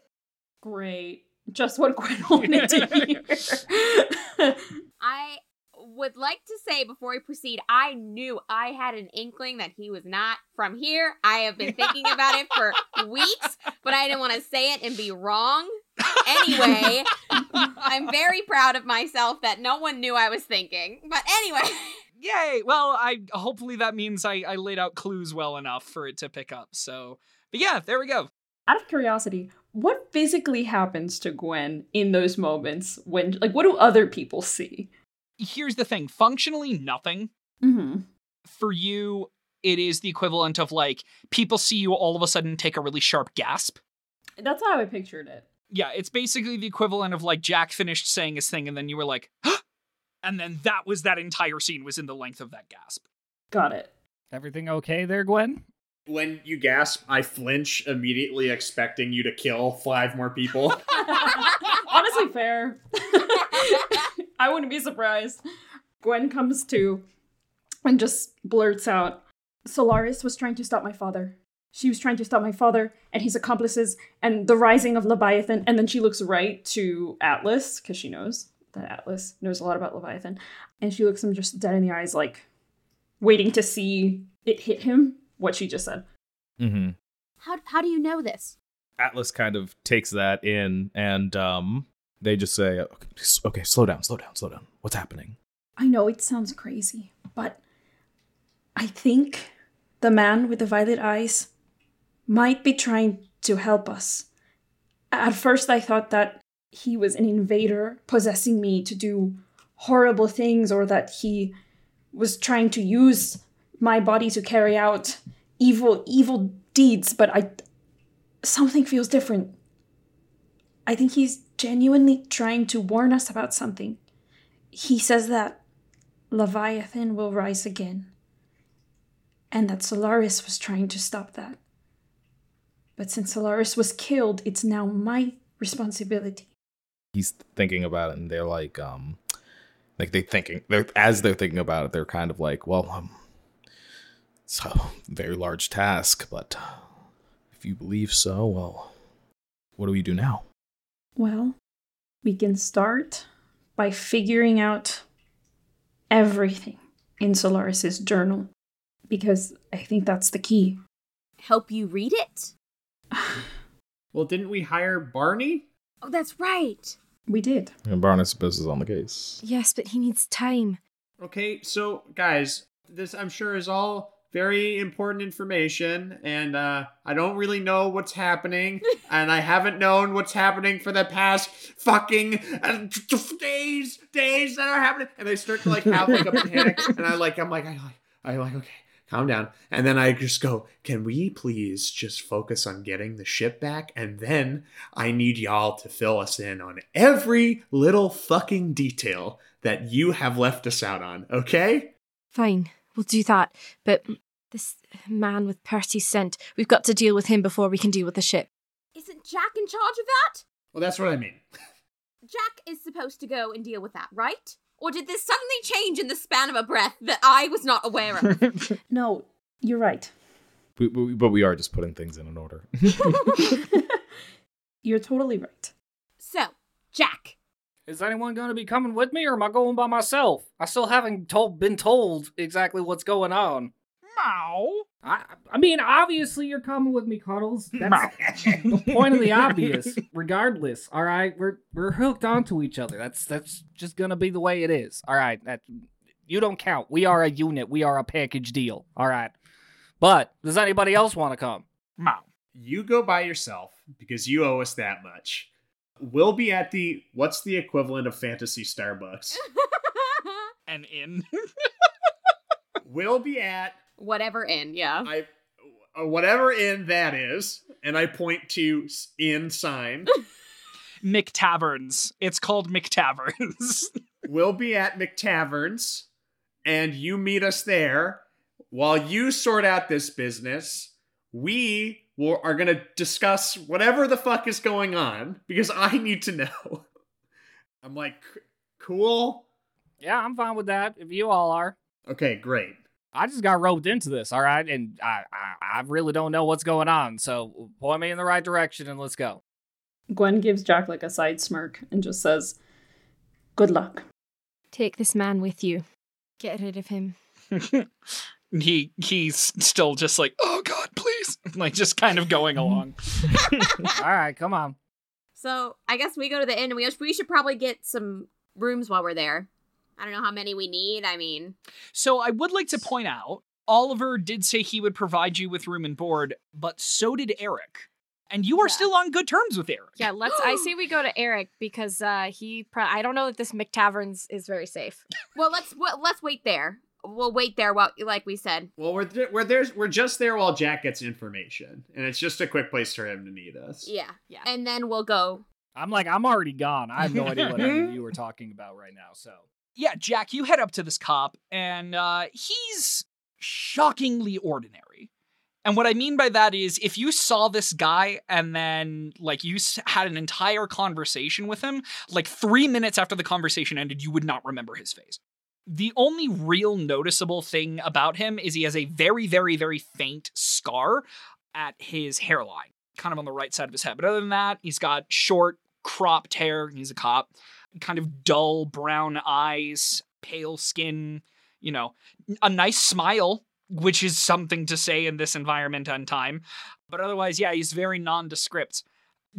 Great. Just what Gwen wanted to hear. I would like to say before we proceed, I knew I had an inkling that he was not from here. I have been thinking about it for weeks, but I didn't want to say it and be wrong. Anyway, I'm very proud of myself that no one knew I was thinking. But anyway. Yay! Well, I hopefully that means I, I laid out clues well enough for it to pick up. So, but yeah, there we go. Out of curiosity, what physically happens to Gwen in those moments when, like, what do other people see? Here's the thing functionally, nothing. Mm-hmm. For you, it is the equivalent of like people see you all of a sudden take a really sharp gasp. That's how I pictured it. Yeah, it's basically the equivalent of like Jack finished saying his thing and then you were like, huh! and then that was that entire scene was in the length of that gasp. Got it. Everything okay there, Gwen? When you gasp, I flinch immediately, expecting you to kill five more people. Honestly, fair. I wouldn't be surprised. Gwen comes to and just blurts out Solaris was trying to stop my father. She was trying to stop my father and his accomplices and the rising of Leviathan. And then she looks right to Atlas, because she knows that Atlas knows a lot about Leviathan. And she looks him just dead in the eyes, like waiting to see it hit him, what she just said. Mm-hmm. How, how do you know this? Atlas kind of takes that in, and um, they just say, okay, "Okay, slow down, slow down, slow down. What's happening?" I know it sounds crazy, but I think the man with the violet eyes might be trying to help us. At first, I thought that he was an invader possessing me to do horrible things, or that he was trying to use my body to carry out evil, evil deeds. But I, something feels different. I think he's genuinely trying to warn us about something. He says that Leviathan will rise again, and that Solaris was trying to stop that. But since Solaris was killed, it's now my responsibility. He's thinking about it, and they're like, um, like they thinking, they're as they're thinking about it, they're kind of like, well, um, it's a very large task, but if you believe so, well, what do we do now? Well, we can start by figuring out everything in Solaris's journal, because I think that's the key. Help you read it? well, didn't we hire Barney? Oh, that's right. We did. And Barnabas is on the case. Yes, but he needs time. Okay, so guys, this I'm sure is all very important information, and uh, I don't really know what's happening, and I haven't known what's happening for the past fucking uh, days, days that are happening." And they start to like have like a panic, and I like, I'm like, I like, I like, okay, calm down, and then I just go, "Can we please just focus on getting the ship back, and then I need y'all to fill us in on every little fucking detail that you have left us out on, okay?" Fine, we'll do that. But this man with Percy's scent, we've got to deal with him before we can deal with the ship. Isn't Jack in charge of that? Well, that's what I mean. Jack is supposed to go and deal with that, right? Or did this suddenly change in the span of a breath that I was not aware of? No, you're right. We, we, but we are just putting things in an order. You're totally right. so, Jack, Is anyone going to be coming with me, or am I going by myself? I still haven't told been told exactly what's going on. Mow. I, I mean, obviously you're coming with me, Cuddles. That's the point of the obvious. Regardless, all right, we're we're hooked onto each other. That's that's just gonna be the way it is. All right, that you don't count. We are a unit. We are a package deal. All right, but does anybody else want to come? Mow. You go by yourself because you owe us that much. We'll be at the what's the equivalent of fantasy Starbucks? And in. we'll be at whatever in, yeah. I uh, whatever inn that is, and I point to s- inn sign. McTaverns. It's called McTaverns. we'll be at McTaverns, and you meet us there. While you sort out this business, we will, are going to discuss whatever the fuck is going on because I need to know. I'm like, cool. Yeah, I'm fine with that. If you all are. Okay, great. I just got roped into this, all right, and I, I I really don't know what's going on. So point me in the right direction and let's go. Gwen gives Jack like a side smirk and just says, Good luck. Take this man with you. Get rid of him. he he's still just like, oh god, please, like just kind of going along. all right, come on. So, I guess we go to the inn and we, we should probably get some rooms while we're there. I don't know how many we need. I mean, So I would like to point out, Oliver did say he would provide you with room and board, but so did Eric. And you are Yeah. still on good terms with Eric. Yeah, let's. I say we go to Eric because uh, he. Pro- I don't know if this McTaverns is very safe. well, let's well, let's wait there. We'll wait there while, like we said. Well, we're th- we're there. We're just there while Jack gets information, and it's just a quick place for him to meet us. Yeah, Yeah. and then we'll go. I'm like, I'm already gone. I have no idea what you were talking about right now. So Yeah, Jack, you head up to this cop, and uh, he's shockingly ordinary. And what I mean by that is, if you saw this guy and then, like, you had an entire conversation with him, like, three minutes after the conversation ended, you would not remember his face. The only real noticeable thing about him is he has a very, very, very faint scar at his hairline, kind of on the right side of his head. But other than that, he's got short, cropped hair. He's a cop kind of dull brown eyes, pale skin, you know, a nice smile, which is something to say in this environment and time. But otherwise, yeah, he's very nondescript.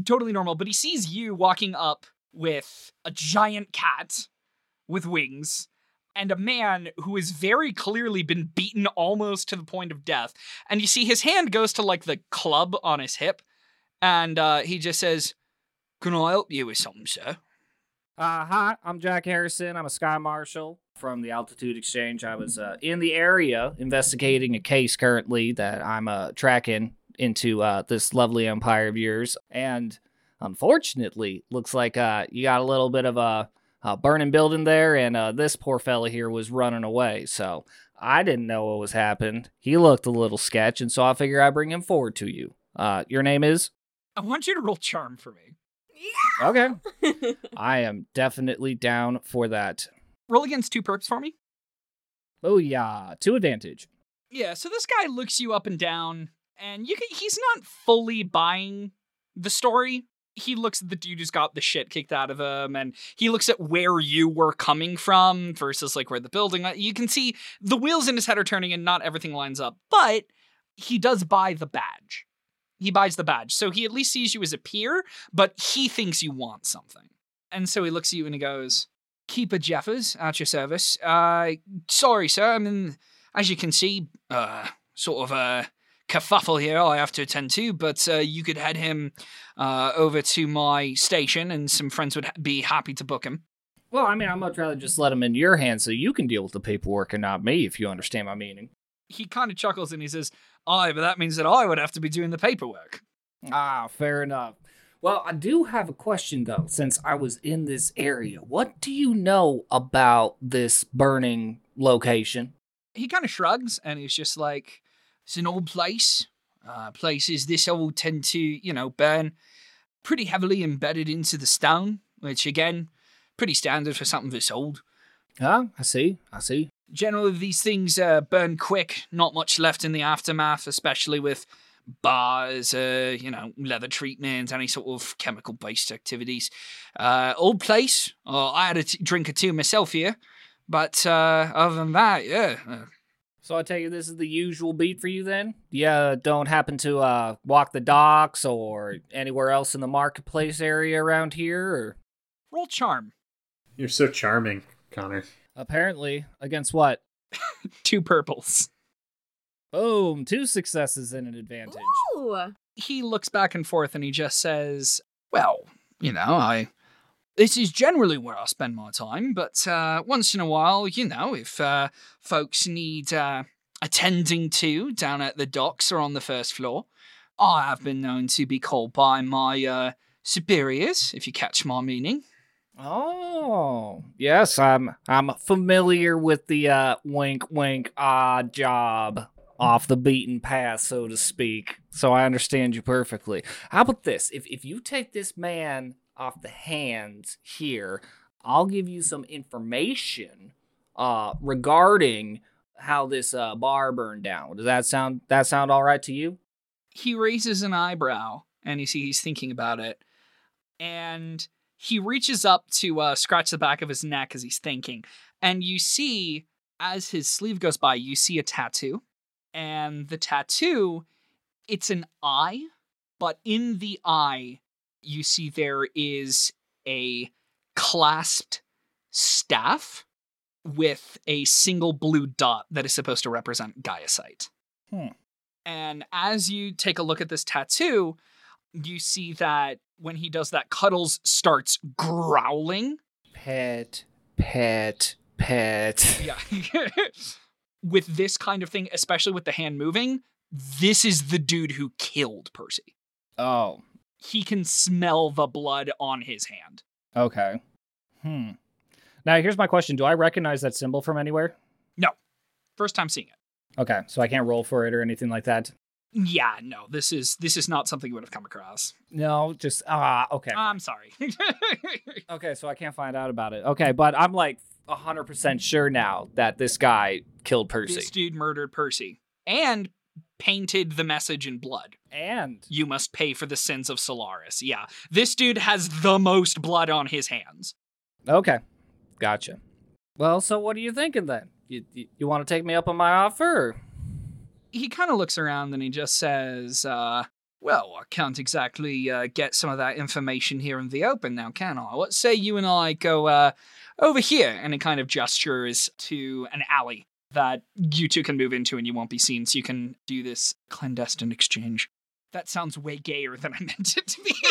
Totally normal. But he sees you walking up with a giant cat with wings and a man who has very clearly been beaten almost to the point of death. And you see his hand goes to like the club on his hip. And uh, he just says, Can I help you with something, sir? Uh, hi, I'm Jack Harrison. I'm a sky marshal from the Altitude Exchange. I was uh, in the area investigating a case currently that I'm uh, tracking into uh, this lovely empire of yours. And unfortunately, looks like uh, you got a little bit of a, a burning building there, and uh, this poor fella here was running away. So I didn't know what was happening. He looked a little sketch, and so I figure I bring him forward to you. Uh, your name is? I want you to roll charm for me. Yeah. Okay. I am definitely down for that. Roll against two perks for me. Oh yeah, two advantage. Yeah, so this guy looks you up and down, and you can, he's not fully buying the story. He looks at the dude who's got the shit kicked out of him, and he looks at where you were coming from versus like where the building. You can see the wheels in his head are turning, and not everything lines up. But he does buy the badge. He buys the badge, so he at least sees you as a peer, but he thinks you want something. And so he looks at you and he goes, "Keeper Jeffers, at your service. Uh, sorry, sir. I mean, as you can see, uh, sort of a kerfuffle here I have to attend to, but uh, you could head him uh, over to my station, and some friends would ha- be happy to book him. Well, I mean, I'd much rather just let him in your hands so you can deal with the paperwork and not me, if you understand my meaning. He kind of chuckles and he says, "Aye, but that means that I would have to be doing the paperwork." Ah, fair enough. Well, I do have a question though, since I was in this area. What do you know about this burning location? He kind of shrugs and he's just like, "It's an old place. Uh, places this old tend to, you know, burn pretty heavily embedded into the stone, which again, pretty standard for something this old." Ah, I see. I see. generally these things uh, burn quick not much left in the aftermath especially with bars uh, you know leather treatment any sort of chemical based activities uh, old place uh, i had a t- drink or two myself here but uh, other than that yeah uh, So I take it this is the usual beat for you then? Yeah, don't happen to uh walk the docks or anywhere else in the marketplace area around here or roll charm You're so charming, Connor. apparently against what? two purples Boom, two successes and an advantage. Ooh. he looks back and forth and he just says, Well, you know, I. This is generally where I spend my time, but uh, once in a while, you know, if uh, folks need uh, attending to down at the docks or on the first floor, I have been known to be called by my uh, superiors, if you catch my meaning. Oh, yes, I'm I'm familiar with the uh wink wink odd job off the beaten path, so to speak. So I understand you perfectly. How about this? If if you take this man off the hands here, I'll give you some information uh regarding how this uh bar burned down. Does that sound that sound all right to you? he raises an eyebrow and you see he's thinking about it and he reaches up to uh, scratch the back of his neck as he's thinking and you see as his sleeve goes by you see a tattoo and the tattoo it's an eye but in the eye you see there is a clasped staff with a single blue dot that is supposed to represent Gaiacite. Hmm. And as you take a look at this tattoo, you see that when he does that, Cuddles starts growling. Pet, pet, pet. Yeah. with this kind of thing, especially with the hand moving, this is the dude who killed Percy. Oh, He can smell the blood on his hand. Okay. Hmm. Now here's my question: Do I recognize that symbol from anywhere? No. First time seeing it. Okay, so I can't roll for it or anything like that. Yeah, no, this is this is not something you would have come across. No, just ah. okay. I'm sorry. okay, so I can't find out about it. Okay, but I'm like hundred percent sure now that this guy killed Percy. this dude murdered Percy and painted the message in blood. and You must pay for the sins of Solaris. Yeah, this dude has the most blood on his hands. okay, gotcha. Well, so what are you thinking then? You you, you want to take me up on my offer? Or? He kind of looks around and he just says, uh, "Well, I can't exactly uh, get some of that information here in the open now, can I? What say you and I go uh, over here?" And he kind of gestures to an alley that you two can move into and you won't be seen, so you can do this clandestine exchange. That sounds way gayer than I meant it to be.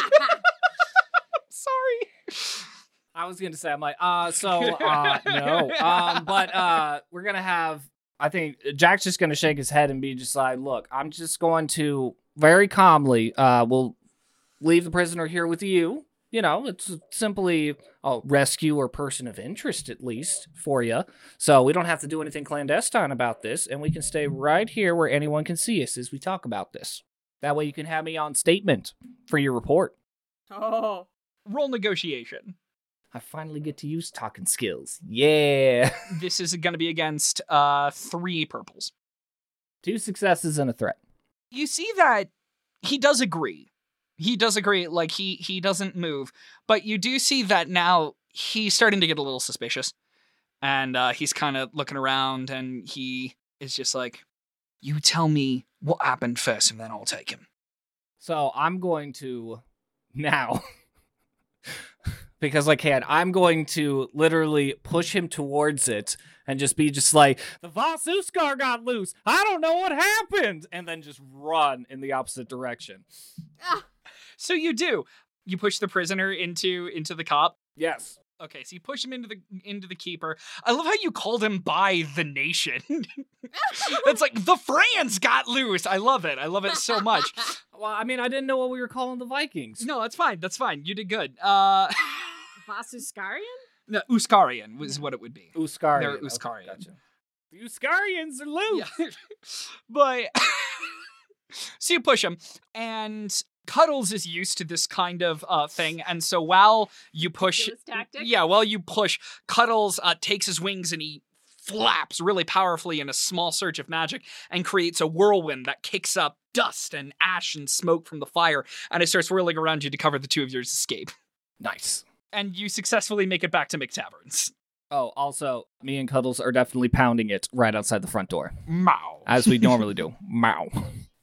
Sorry. I was gonna say I'm like uh so uh no um but uh we're gonna have I think Jack's just gonna shake his head and be just like look I'm just going to very calmly uh we'll leave the prisoner here with you you know it's simply a rescue or person of interest at least for you so we don't have to do anything clandestine about this and we can stay right here where anyone can see us as we talk about this that way you can have me on statement for your report Oh. Roll negotiation. I finally get to use talking skills. Yeah. This is going to be against uh, three purples. Two successes and a threat. you see that he does agree. He does agree. Like he he doesn't move, but you do see that now he's starting to get a little suspicious, and uh, he's kind of looking around, and he is just like, "You tell me what happened first, and then I'll take him." So I'm going to now because I can. I'm going to literally push him towards it and just be just like, the Voss Uskar got loose. I don't know what happened. And then just run in the opposite direction. Ah, So you do. You push the prisoner into into the cop. Yes. Okay, so you push him into the into the keeper. I love how you called him by the nation. it's like the France got loose. I love it. I love it so much. Well, I mean, I didn't know what we were calling the Vikings. No, that's fine. That's fine. You did good. Uh Vasuskarian? no, Uskarian was what it would be. Uskarian. They're Okay, Uskarian. gotcha. The Uskarians are loose. Yeah. but so you push him and Cuddles is used to this kind of uh, thing, and so while you push, yeah, while you push, Cuddles uh, takes his wings and he flaps really powerfully in a small surge of magic and creates a whirlwind that kicks up dust and ash and smoke from the fire, and it starts whirling around you to cover the two of yours escape. Nice. And you successfully make it back to McTaverns. Oh, also, me and Cuddles are definitely pounding it right outside the front door, Mow. as we normally do. Mow.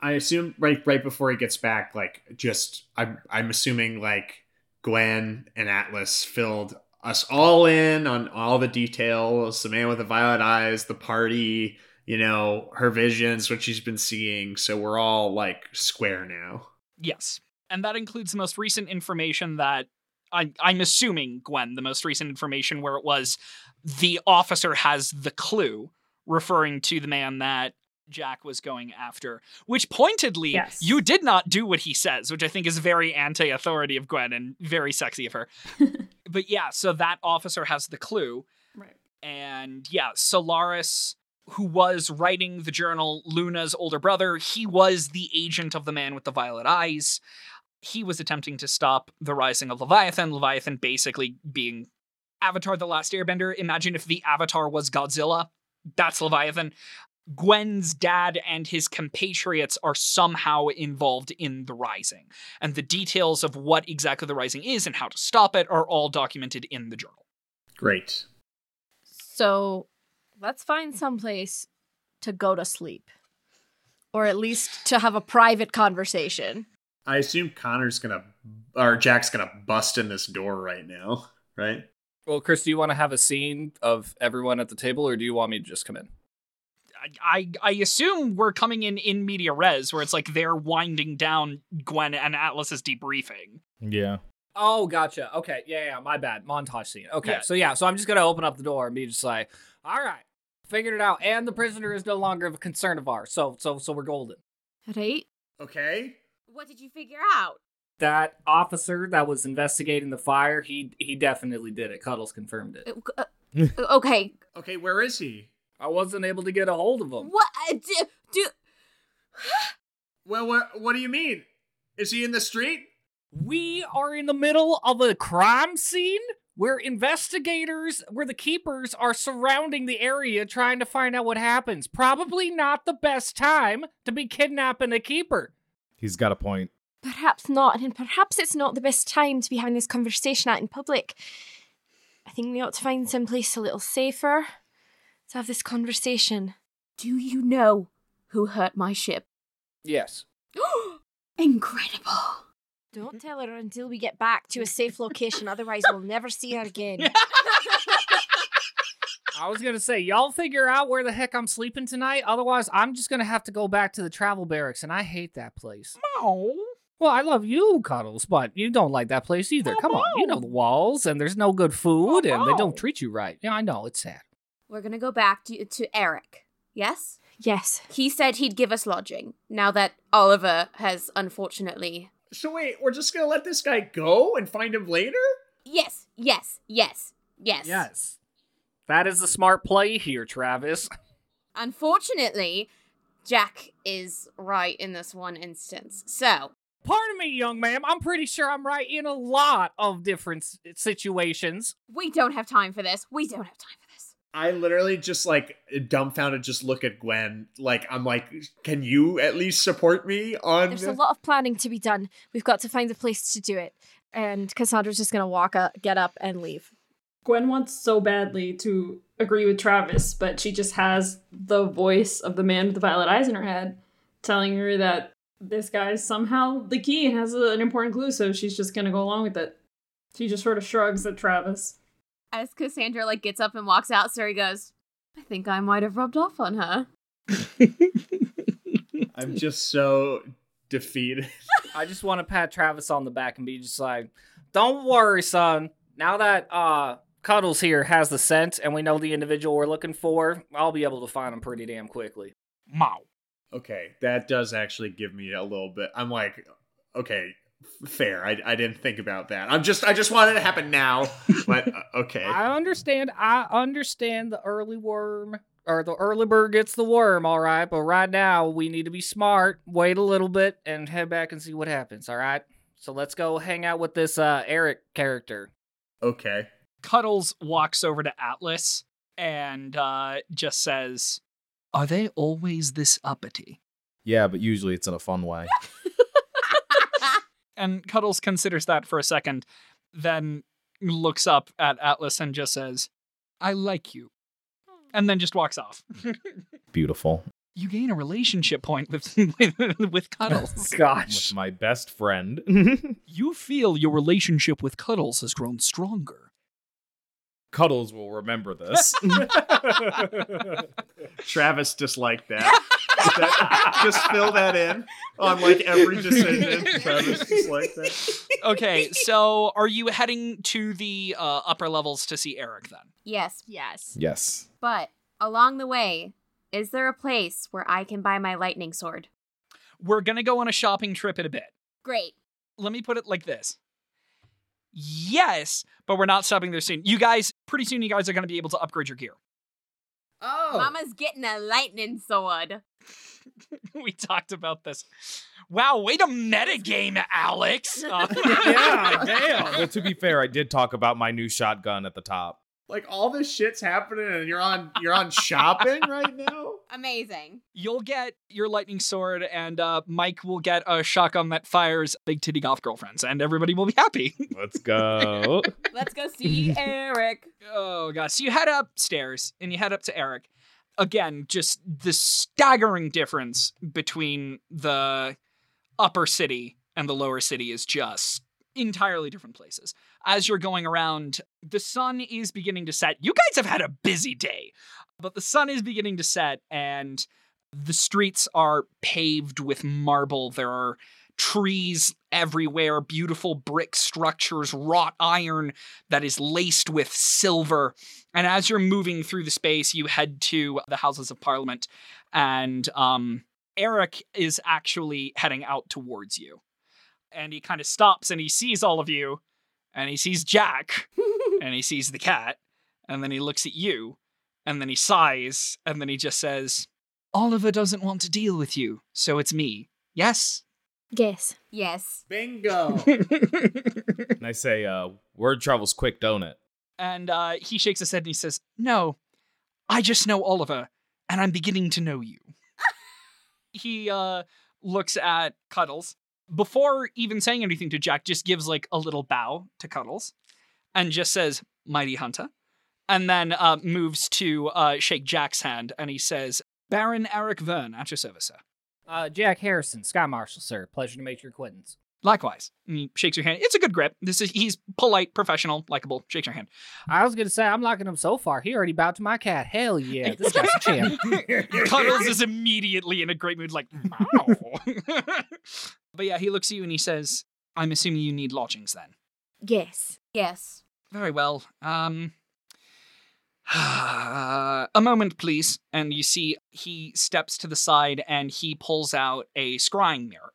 I assume right right before he gets back, like just I'm I'm assuming like Gwen and Atlas filled us all in on all the details, the man with the violet eyes, the party, you know, her visions, what she's been seeing. So we're all like square now. Yes. And that includes the most recent information that I, I'm assuming, Gwen, the most recent information where it was the officer has the clue referring to the man that Jack was going after, which pointedly, Yes. you did not do what he says, which I think is very anti authority of Gwen and very sexy of her. but yeah, so that officer has the clue. Right. And yeah, Solaris, who was writing the journal, Luna's older brother, he was the agent of the man with the violet eyes. He was attempting to stop the rising of Leviathan. Leviathan basically being Avatar the Last Airbender. Imagine if the Avatar was Godzilla. That's Leviathan. Gwen's dad and his compatriots are somehow involved in the rising. And the details of what exactly the rising is and how to stop it are all documented in the journal. Great. So let's find someplace to go to sleep. Or at least to have a private conversation. I assume Connor's gonna or Jack's gonna bust in this door right now, right? Well, Chris, do you want to have a scene of everyone at the table, or do you want me to just come in? I, I I assume we're coming in in media res, where it's like they're winding down Gwen and Atlas's debriefing. Yeah. Oh, gotcha. Okay, yeah, yeah, my bad. Montage scene. Okay, Yeah. so yeah, so I'm just gonna open up the door and be just like, all right, figured it out, and the prisoner is no longer of a concern of ours. So, so, so we're golden. Right? Okay. What did you figure out? That officer that was investigating the fire, he he definitely did it. Cuddles confirmed it. Uh, uh, okay. Okay, where is he? I wasn't able to get a hold of him. What? Do, do, Well, what what do you mean? Is he in the street? We are in the middle of a crime scene where investigators, where the keepers are surrounding the area trying to find out what happens. Probably not the best time to be kidnapping a keeper. He's got a point. Perhaps not, and perhaps it's not the best time to be having this conversation out in public. I think we ought to find someplace a little safer to have this conversation. do you know who hurt my ship? Yes. Incredible. Don't tell her until we get back to a safe location, otherwise, we'll never see her again. I was gonna say, y'all figure out where the heck I'm sleeping tonight. Otherwise, I'm just gonna have to go back to the travel barracks, and I hate that place. Oh, Well, I love you, Cuddles, but you don't like that place either. Oh, Come on, you know the walls, and there's no good food, oh, and they don't treat you right. Yeah, I know, it's sad. We're gonna go back to, to Eric. Yes? yes. He said he'd give us lodging. Now that Oliver has unfortunately. So wait, we're just gonna let this guy go and find him later? Yes, yes, yes, yes. Yes. That is the smart play here, Travis. Unfortunately, Jack is right in this one instance. So, Pardon me, young ma'am. I'm pretty sure I'm right in a lot of different situations. we don't have time for this. We don't have time for this. I literally just like dumbfounded just look at Gwen. Like I'm like, can you at least support me on There's a lot of planning to be done. We've got to find a place to do it. And Cassandra's just going to walk up, get up, and leave. Gwen wants so badly to agree with Travis, but she just has the voice of the man with the violet eyes in her head telling her that this guy's somehow the key and has a- an important clue, so she's just gonna go along with it. She just sort of shrugs at Travis. As Cassandra like gets up and walks out, Suri goes, I think I might have rubbed off on her. I'm just so defeated. I just want to pat Travis on the back and be just like, "Don't worry, son. Now that uh Cuddles here has the scent and we know the individual we're looking for, I'll be able to find him pretty damn quickly." Mow. Okay, that does actually give me a little bit. I'm like, okay, f- fair. I, I didn't think about that. I'm just I just wanted it to happen now, but uh, okay. I understand. I understand the early worm or the early bird gets the worm, all right. But right now we need to be smart. Wait a little bit and head back and see what happens. All right. So let's go hang out with this uh, Eric character. Okay. Cuddles walks over to Atlas and uh, just says, Are they always this uppity? Yeah, but usually it's in a fun way. And Cuddles considers that for a second, then looks up at Atlas and just says, I like you. And then just walks off. Beautiful. you gain a relationship point with with, with Cuddles. Gosh. With my best friend. you feel your relationship with Cuddles has grown stronger. Cuddles will remember this. Travis disliked that. That- just fill that in on like every decision. Travis disliked that. Okay, so are you heading to the uh, upper levels to see Eric then? yes, Yes. yes. but along the way, is there a place where I can buy my lightning sword? We're gonna go on a shopping trip in a bit. Great. Let me put it like this. Yes, but we're not stopping there soon. You guys, pretty soon, you guys are gonna be able to upgrade your gear. Oh. Mama's getting a lightning sword. we talked about this. Wow, way to metagame, Alex. Uh, yeah, damn. Well, to be fair, I did talk about my new shotgun at the top. Like all this shit's happening and you're on you're on shopping right now? Amazing. You'll get your lightning sword, and uh, Mike will get a shotgun that fires big titty goth girlfriends, and everybody will be happy. Let's go. Let's go see Eric. oh gosh! So you head upstairs, and you head up to Eric. Again, just the staggering difference between the upper city and the lower city is just entirely different places. As you're going around, the sun is beginning to set. You guys have had a busy day, but the sun is beginning to set, and the streets are paved with marble. There are trees everywhere, beautiful brick structures, wrought iron that is laced with silver. And as you're moving through the space, you head to the Houses of Parliament, and um, Eric is actually heading out towards you. And he kind of stops and he sees all of you, and he sees Jack, and he sees the cat, and then he looks at you, and then he sighs, and then he just says, Oliver doesn't want to deal with you, so it's me. Yes? Yes. yes. Bingo. and I say, uh, word travels quick, don't it? And uh, he shakes his head and he says, No, I just know Oliver, and I'm beginning to know you. he uh, looks at Cuddles. Before even saying anything to Jack, just gives like a little bow to Cuddles and just says, Mighty Hunter. And then uh, moves to uh, shake Jack's hand and he says, Baron Eric Verne, at your service, sir. Uh, Jack Harrison, Sky Marshal, sir. Pleasure to make your acquaintance. Likewise. And he shakes your hand. It's a good grip. This is he's polite, professional, likable. Shakes your hand. I was gonna say I'm liking him so far. He already bowed to my cat. Hell yeah, this guy's a champ. Cuddles is immediately in a great mood, like, wow. but yeah, he looks at you and he says, I'm assuming you need lodgings then. Yes. Yes. Very well. Um a moment, please. And you see he steps to the side and he pulls out a scrying mirror.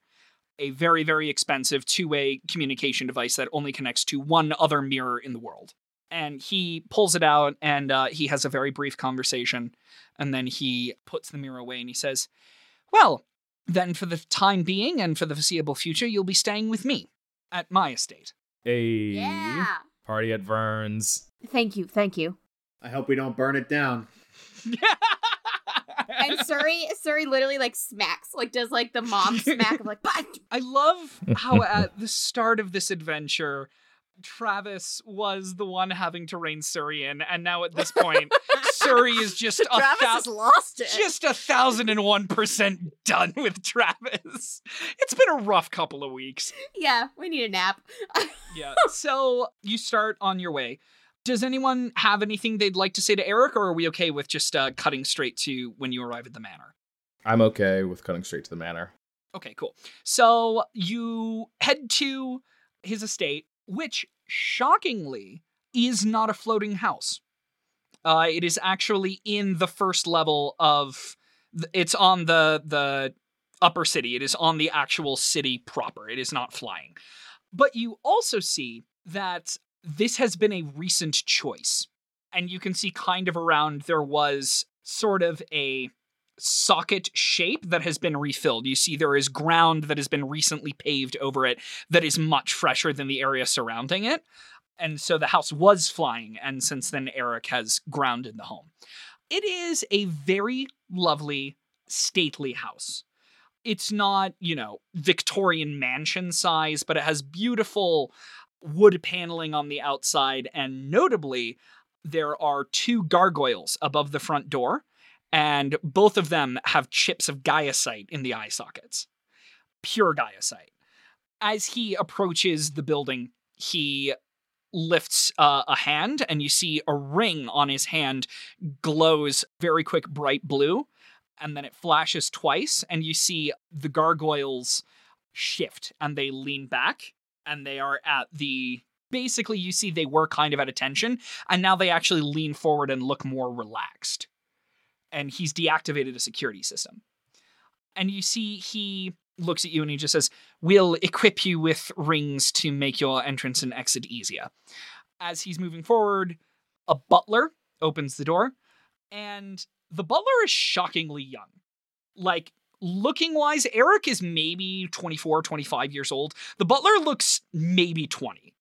A very, very expensive two-way communication device that only connects to one other mirror in the world. And he pulls it out and uh, he has a very brief conversation. And then he puts the mirror away and he says, Well, then for the time being and for the foreseeable future, you'll be staying with me at my estate. Hey. Yeah. Party at Vern's. Thank you. Thank you. I hope we don't burn it down. And Suri, Suri literally like smacks, like does like the mom smack of like, "Bah!" I love how at the start of this adventure, Travis was the one having to rein Suri in, and now at this point, Suri is just a Travis thou- has lost it. just a thousand and one percent done with Travis. It's been a rough couple of weeks. yeah, we need a nap. Yeah. so you start on your way. Does anyone have anything they'd like to say to Eric, or are we okay with just uh, cutting straight to when you arrive at the manor? I'm okay with cutting straight to the manor. Okay, cool. So you head to his estate, which shockingly is not a floating house. Uh, it is actually in the first level of. th- It's on the the upper city. It is on the actual city proper. It is not flying. But you also see that this has been a recent choice, and you can see kind of around there was sort of a socket shape that has been refilled. You see, there is ground that has been recently paved over it that is much fresher than the area surrounding it. And so the house was flying, and since then, Eric has grounded the home. It is a very lovely, stately house. It's not, you know, Victorian mansion size, but it has beautiful wood paneling on the outside, and notably, there are two gargoyles above the front door and both of them have chips of Gaiacite in the eye sockets. Pure Gaiacite. As he approaches the building, he lifts uh, a hand, and you see a ring on his hand glows very quick bright blue, and then it flashes twice, and you see the gargoyles shift and they lean back, and they are at the. Basically, you see they were kind of at attention, and now they actually lean forward and look more relaxed and he's deactivated a security system. And you see he looks at you and he just says, We'll equip you with rings to make your entrance and exit easier. As he's moving forward, a butler opens the door, and the butler is shockingly young. Like, looking wise, Eric is maybe 24, 25 years old. The butler looks maybe 20.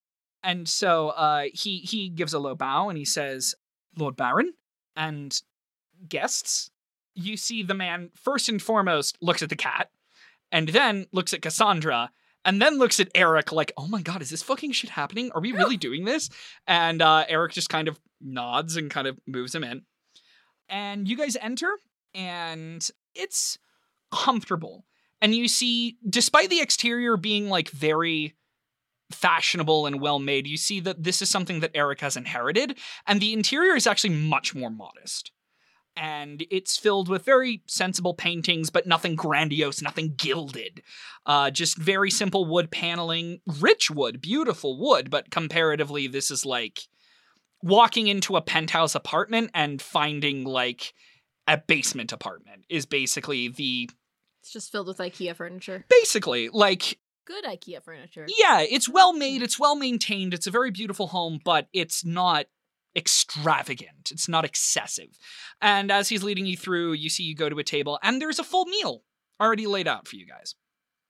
And so uh, he he gives a low bow and he says, Lord Baron, and guests, you see the man first and foremost looks at the cat, and then looks at Cassandra, and then looks at Eric like, "Oh my god, is this fucking shit happening? Are we really doing this?" And uh, Eric just kind of nods and kind of moves him in, and you guys enter, and it's comfortable, and you see, despite the exterior being like very fashionable and well made, you see that this is something that Eric has inherited, and the interior is actually much more modest and it's filled with very sensible paintings, but nothing grandiose, nothing gilded. Uh, just very simple wood paneling, rich wood, beautiful wood, but comparatively, this is like walking into a penthouse apartment and finding like a basement apartment is basically the It's just filled with IKEA furniture. basically like Good IKEA furniture. yeah, it's well made, it's well maintained, it's a very beautiful home, but it's not extravagant. It's not excessive. And as he's leading you through, you see you go to a table and there's a full meal already laid out for you guys.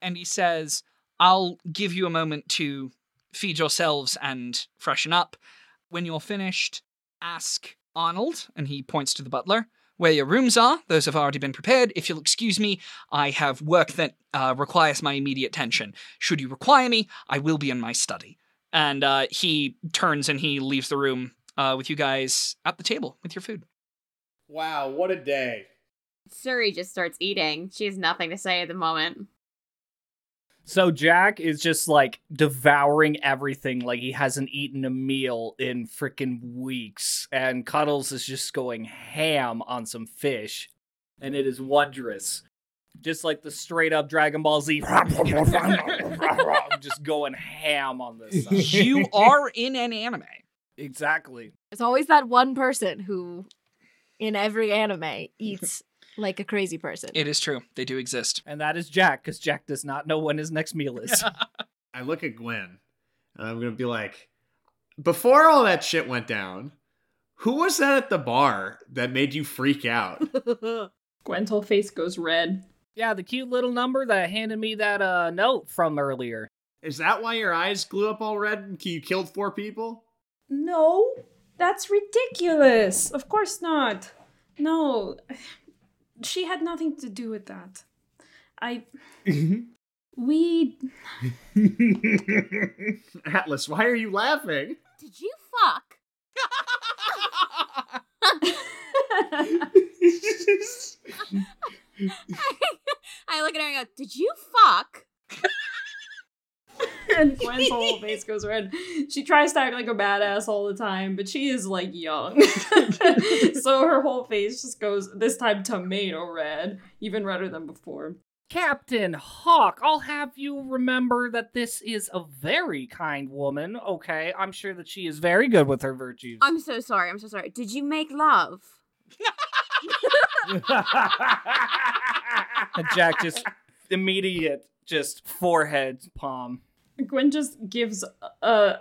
And he says, I'll give you a moment to feed yourselves and freshen up. When you're finished, ask Arnold, and he points to the butler, where your rooms are. Those have already been prepared. If you'll excuse me, I have work that uh, requires my immediate attention. Should you require me, I will be in my study. And uh, he turns and he leaves the room uh, with you guys at the table with your food. Wow, what a day. Suri just starts eating. She has nothing to say at the moment. So Jack is just like devouring everything like he hasn't eaten a meal in freaking weeks. And Cuddles is just going ham on some fish. And it is wondrous. Just like the straight up Dragon Ball Z. just going ham on this. stuff. You are in an anime. Exactly. There's always that one person who, in every anime, eats like a crazy person. It is true. They do exist. And that is Jack, because Jack does not know when his next meal is. I look at Gwen and I'm gonna be like, before all that shit went down, who was that at the bar that made you freak out? Gwen's whole face goes red. yeah, the cute little number that handed me that uh, note from earlier. Is that why your eyes glue up all red and you killed four people? No, that's ridiculous. Of course not. No, she had nothing to do with that. I. we. Atlas, why are you laughing? Did you fuck? I look at her and go, Did you fuck? and Gwen's whole face goes red. She tries to act like a badass all the time, but she is like young. so her whole face just goes, this time tomato red, even redder than before. Captain Hawk, I'll have you remember that this is a very kind woman, okay? I'm sure that she is very good with her virtues. I'm so sorry. I'm so sorry. Did you make love? and Jack just immediate just forehead palm. Gwen just gives a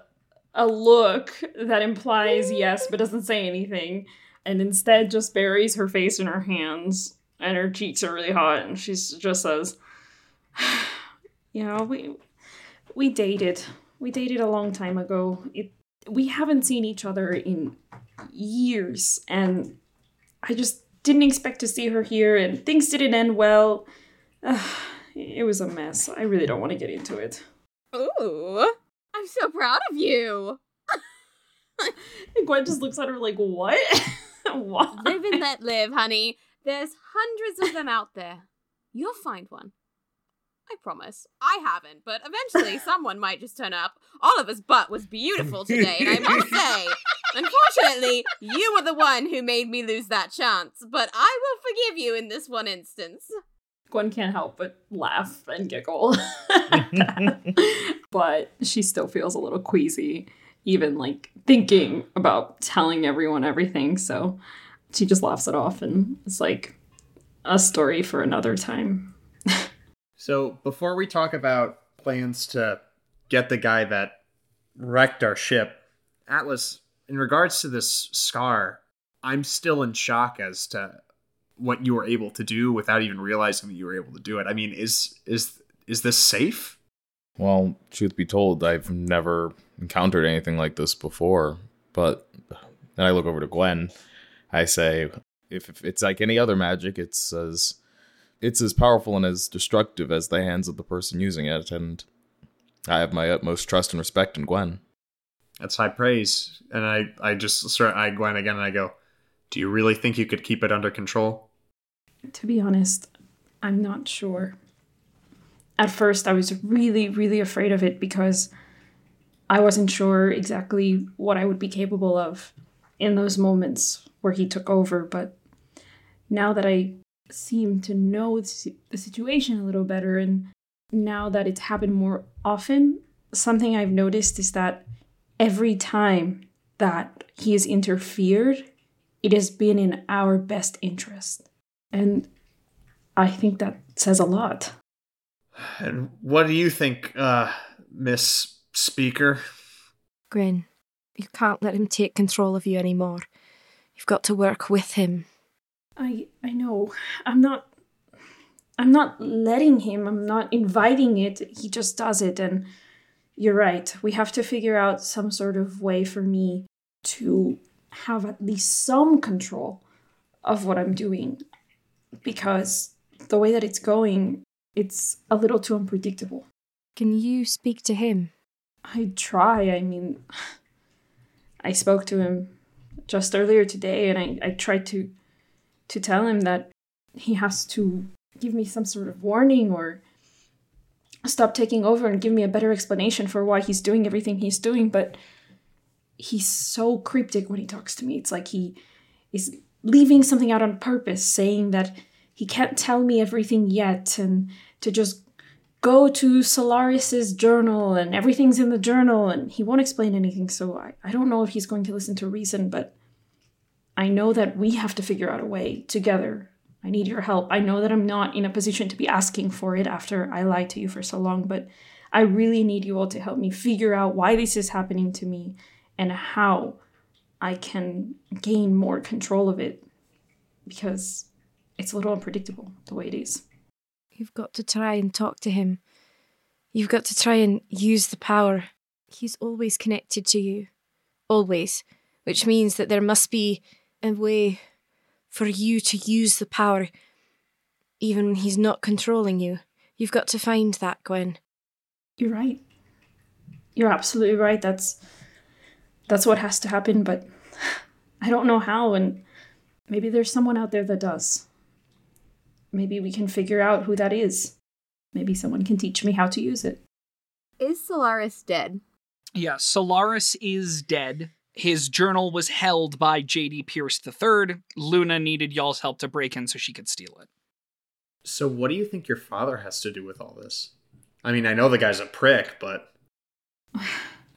a look that implies yes, but doesn't say anything, and instead just buries her face in her hands, and her cheeks are really hot, and she just says, "You know, we we dated. We dated a long time ago. It we haven't seen each other in years, and I just didn't expect to see her here, and things didn't end well. it was a mess. I really don't want to get into it." Ooh, I'm so proud of you. And Gwen just looks at her like, what? what? Live and let live, honey. There's hundreds of them out there. You'll find one. I promise. I haven't, but eventually someone might just turn up. Oliver's butt was beautiful today, and I must say, unfortunately, you were the one who made me lose that chance, but I will forgive you in this one instance. Gwen can't help but laugh and giggle. but she still feels a little queasy, even like thinking about telling everyone everything. So she just laughs it off and it's like a story for another time. So before we talk about plans to get the guy that wrecked our ship, Atlas, in regards to this scar, I'm still in shock as to what you were able to do without even realizing that you were able to do it. I mean, is is is this safe? Well, truth be told, I've never encountered anything like this before. But then I look over to Gwen. I say, if, if it's like any other magic, it's as it's as powerful and as destructive as the hands of the person using it, and I have my utmost trust and respect in Gwen. That's high praise. And I I just start I Gwen again and I go, "Do you really think you could keep it under control?" To be honest, I'm not sure. At first, I was really, really afraid of it because I wasn't sure exactly what I would be capable of in those moments where he took over. But now that I seem to know the situation a little better, and now that it's happened more often, something I've noticed is that every time that he has interfered, it has been in our best interest. And I think that says a lot. And what do you think, uh, Miss Speaker? Gwen, you can't let him take control of you anymore. You've got to work with him. I I know. I'm not I'm not letting him. I'm not inviting it. He just does it and you're right. We have to figure out some sort of way for me to have at least some control of what I'm doing because the way that it's going, it's a little too unpredictable. Can you speak to him? I try. I mean, I spoke to him just earlier today, and I, I tried to to tell him that he has to give me some sort of warning or stop taking over and give me a better explanation for why he's doing everything he's doing. But he's so cryptic when he talks to me. It's like he is leaving something out on purpose, saying that he can't tell me everything yet, and to just go to Solaris's journal and everything's in the journal and he won't explain anything. So I, I don't know if he's going to listen to reason, but I know that we have to figure out a way together. I need your help. I know that I'm not in a position to be asking for it after I lied to you for so long, but I really need you all to help me figure out why this is happening to me and how I can gain more control of it because it's a little unpredictable the way it is. You've got to try and talk to him. You've got to try and use the power. He's always connected to you. Always. Which means that there must be a way for you to use the power even when he's not controlling you. You've got to find that, Gwen. You're right. You're absolutely right. That's that's what has to happen, but I don't know how and Maybe there's someone out there that does. Maybe we can figure out who that is. Maybe someone can teach me how to use it. Is Solaris dead? Yeah, Solaris is dead. His journal was held by J.D. Pierce III. Luna needed y'all's help to break in so she could steal it. So, what do you think your father has to do with all this? I mean, I know the guy's a prick, but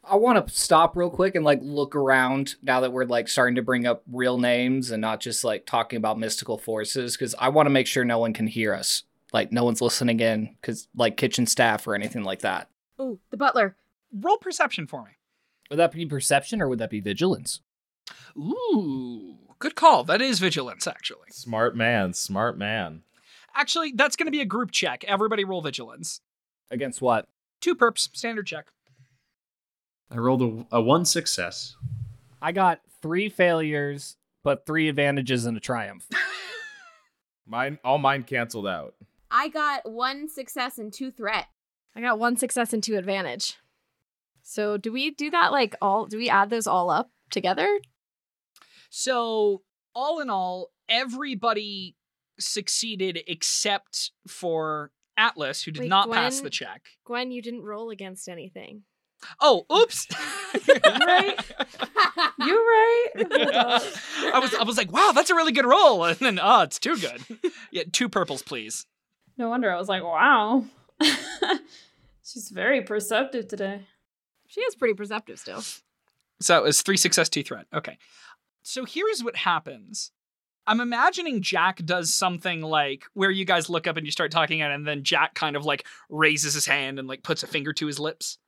I want to stop real quick and like look around now that we're like starting to bring up real names and not just like talking about mystical forces because I want to make sure no one can hear us. Like no one's listening in because like kitchen staff or anything like that. Oh, the butler. Roll perception for me. Would that be perception or would that be vigilance? Ooh, good call. That is vigilance, actually. Smart man, smart man. Actually, that's going to be a group check. Everybody roll vigilance. Against what? Two purples, standard check. I rolled a, a one success. I got three failures, but three advantages and a triumph. Mine, all mine canceled out. I got one success and two threat. I got one success and two advantage. So do we do that like all do we add those all up together? So, all in all, everybody succeeded except for Atlas, who did Wait, not pass the check. Gwen, you didn't roll against anything. Oh, oops. Right. You're right. Oh I was I was like, wow, that's a really good roll. And then oh, it's too good. Yeah, two purples, please. No wonder I was like, wow. She's very perceptive today. She is pretty perceptive still. So it's three success, two threat. Okay. So here's what happens. I'm imagining Jack does something like where you guys look up and you start talking, at, and then Jack kind of like raises his hand and like puts a finger to his lips.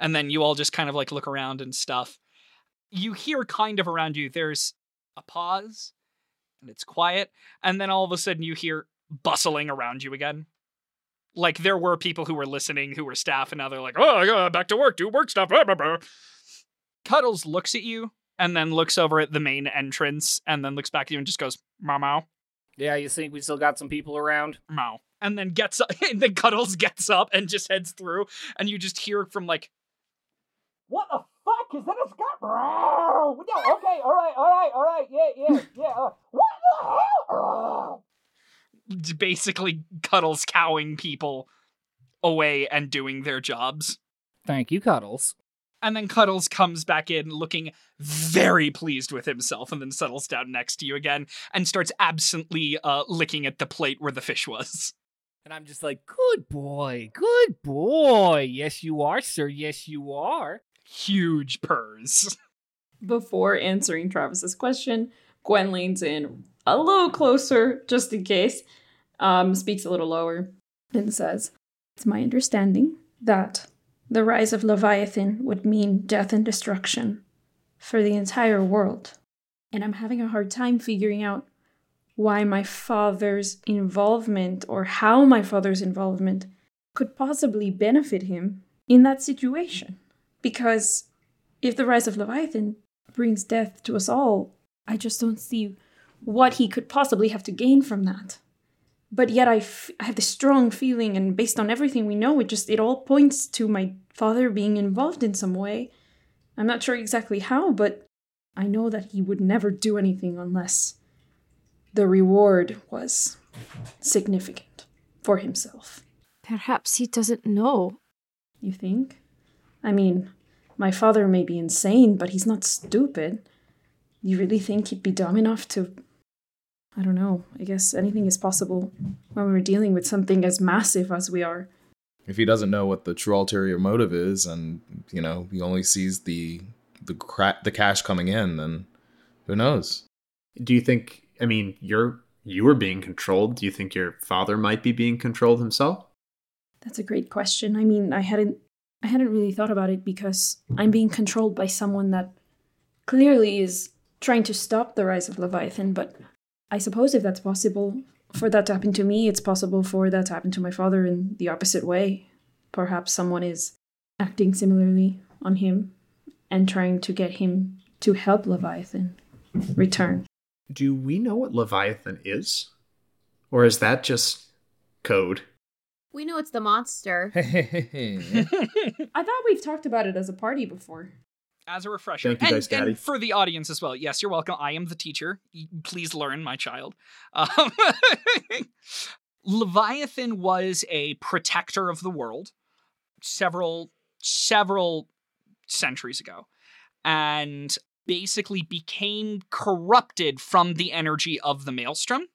And then you all just kind of like look around and stuff. You hear kind of around you, there's a pause and it's quiet. And then all of a sudden you hear bustling around you again. Like there were people who were listening who were staff, and now they're like, oh, I gotta back to work, do work stuff. blah, blah, blah." Cuddles looks at you and then looks over at the main entrance and then looks back at you and just goes, Mau Mau, yeah, you think we still got some people around? Mau. And then gets up, and then Cuddles gets up and just heads through, and you just hear from like, What the fuck? Is that a Scott? No, okay, all right, all right, all right, yeah, yeah, yeah. Uh, what the hell? Basically, Cuddles cowing people away and doing their jobs. Thank you, Cuddles. And then Cuddles comes back in looking very pleased with himself and then settles down next to you again and starts absently uh, licking at the plate where the fish was. And I'm just like, good boy, good boy. Yes, you are, sir. Yes, you are. Huge purrs. Before answering Travis's question, Gwen leans in a little closer, just in case, um, speaks a little lower, and says, It's my understanding that the rise of Leviathan would mean death and destruction for the entire world. And I'm having a hard time figuring out why my father's involvement or how my father's involvement could possibly benefit him in that situation. Because if the rise of Leviathan brings death to us all, I just don't see what he could possibly have to gain from that. But yet I, f- I have this strong feeling, and based on everything we know, it just it all points to my father being involved in some way. I'm not sure exactly how, but I know that he would never do anything unless the reward was significant for himself. Perhaps he doesn't know. You think? I mean, my father may be insane, but he's not stupid. You really think he'd be dumb enough to. I don't know. I guess anything is possible when we're dealing with something as massive as we are. If he doesn't know what the true ulterior motive is, and you know he only sees the the cra- the cash coming in, then who knows? Do you think? I mean, you're you were being controlled. Do you think your father might be being controlled himself? That's a great question. I mean, I hadn't I hadn't really thought about it because I'm being controlled by someone that clearly is trying to stop the rise of Leviathan, but I suppose if that's possible for that to happen to me, it's possible for that to happen to my father in the opposite way. Perhaps someone is acting similarly on him and trying to get him to help Leviathan return. Do we know what Leviathan is, or is that just code? We know it's the monster. I thought we've talked about it as a party before. as a refresher, Thank you, and, Dice Daddy. and for the audience as well. Yes, you're welcome. I am the teacher. Please learn, my child. Um, Leviathan was a protector of the world several several centuries ago, and basically became corrupted from the energy of the maelstrom.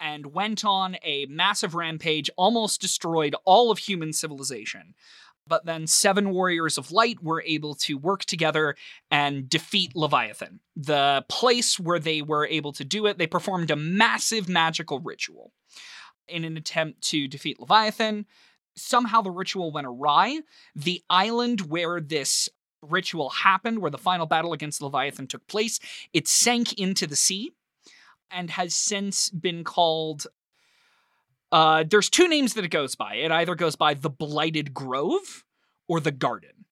And went on a massive rampage, almost destroyed all of human civilization but then seven warriors of light were able to work together and defeat Leviathan. The place where they were able to do it, they performed a massive magical ritual in an attempt to defeat Leviathan. Somehow the ritual went awry. The island where this ritual happened, where the final battle against Leviathan took place, it sank into the sea and has since been called uh, there's two names that it goes by. It either goes by the Blighted Grove or the Garden.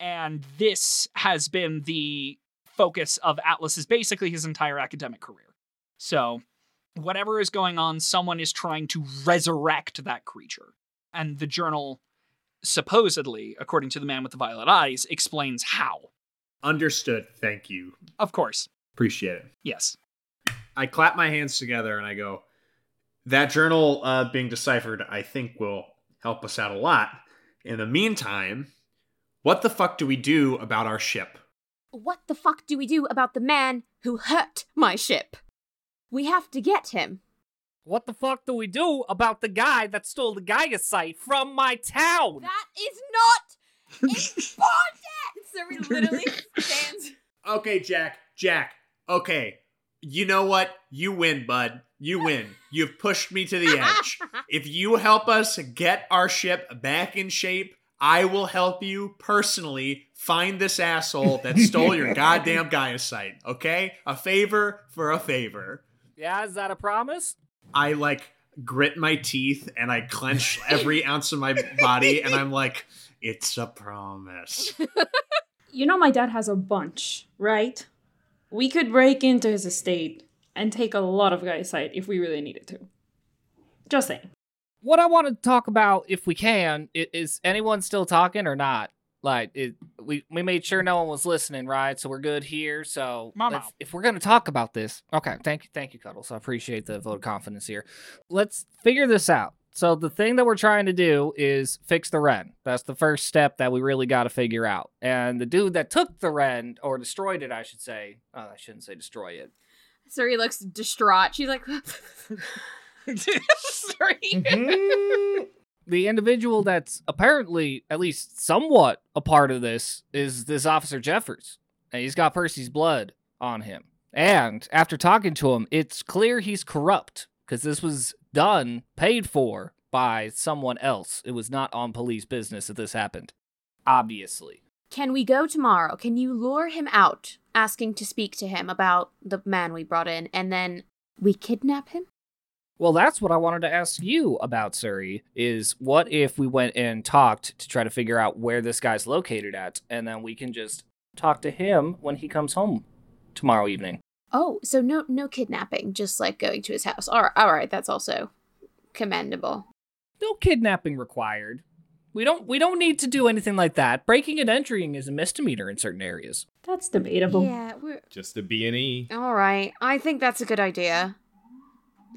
And this has been the focus of Atlas's basically his entire academic career. So, whatever is going on, someone is trying to resurrect that creature. And the journal, supposedly, according to the man with the violet eyes, explains how. Understood. Thank you. Of course. Appreciate it. Yes. I clap my hands together and I go, that journal uh, being deciphered, I think, will help us out a lot. In the meantime, what the fuck do we do about our ship? What the fuck do we do about the man who hurt my ship? We have to get him. What the fuck do we do about the guy that stole the Gaiacite from my town? That is not important! So he literally stands. Okay, Jack. Jack. Okay. You know what? You win, bud. You win. You've pushed me to the edge. If you help us get our ship back in shape, I will help you personally find this asshole that stole your goddamn Gaiacite. Okay? A favor for a favor. Yeah, is that a promise? I like grit my teeth and I clench every ounce of my body and I'm like, it's a promise. You know, my dad has a bunch, right? We could break into his estate and take a lot of Gaiacite if we really needed to. Just saying. What I want to talk about, if we can, is anyone still talking or not? Like, it, we we made sure no one was listening, right? So we're good here. So Mama. let's- if we're gonna talk about this, okay. Thank you, thank you, Cuddles. I appreciate the vote of confidence here. Let's figure this out. So the thing that we're trying to do is fix the Wren. That's the first step that we really got to figure out. And the dude that took the Wren or destroyed it, I should say. Oh, I shouldn't say destroy it. Suri looks distraught. She's like, Sorry. Mm-hmm. the individual that's apparently at least somewhat a part of this is this officer Jeffers. And he's got Percy's blood on him. And after talking to him, it's clear he's corrupt because this was done, paid for by someone else. It was not on police business that this happened. Obviously. Can we go tomorrow? Can you lure him out, asking to speak to him about the man we brought in, and then we kidnap him? Well, that's what I wanted to ask you about, Suri, is what if we went and talked to try to figure out where this guy's located at, and then we can just talk to him when he comes home tomorrow evening. Oh, so no no kidnapping, just like going to his house. All right, all right that's also commendable. No kidnapping required. We don't we don't need to do anything like that. Breaking and entering is a misdemeanor in certain areas. That's debatable. Yeah, we're Just a B and E. all right. I think that's a good idea.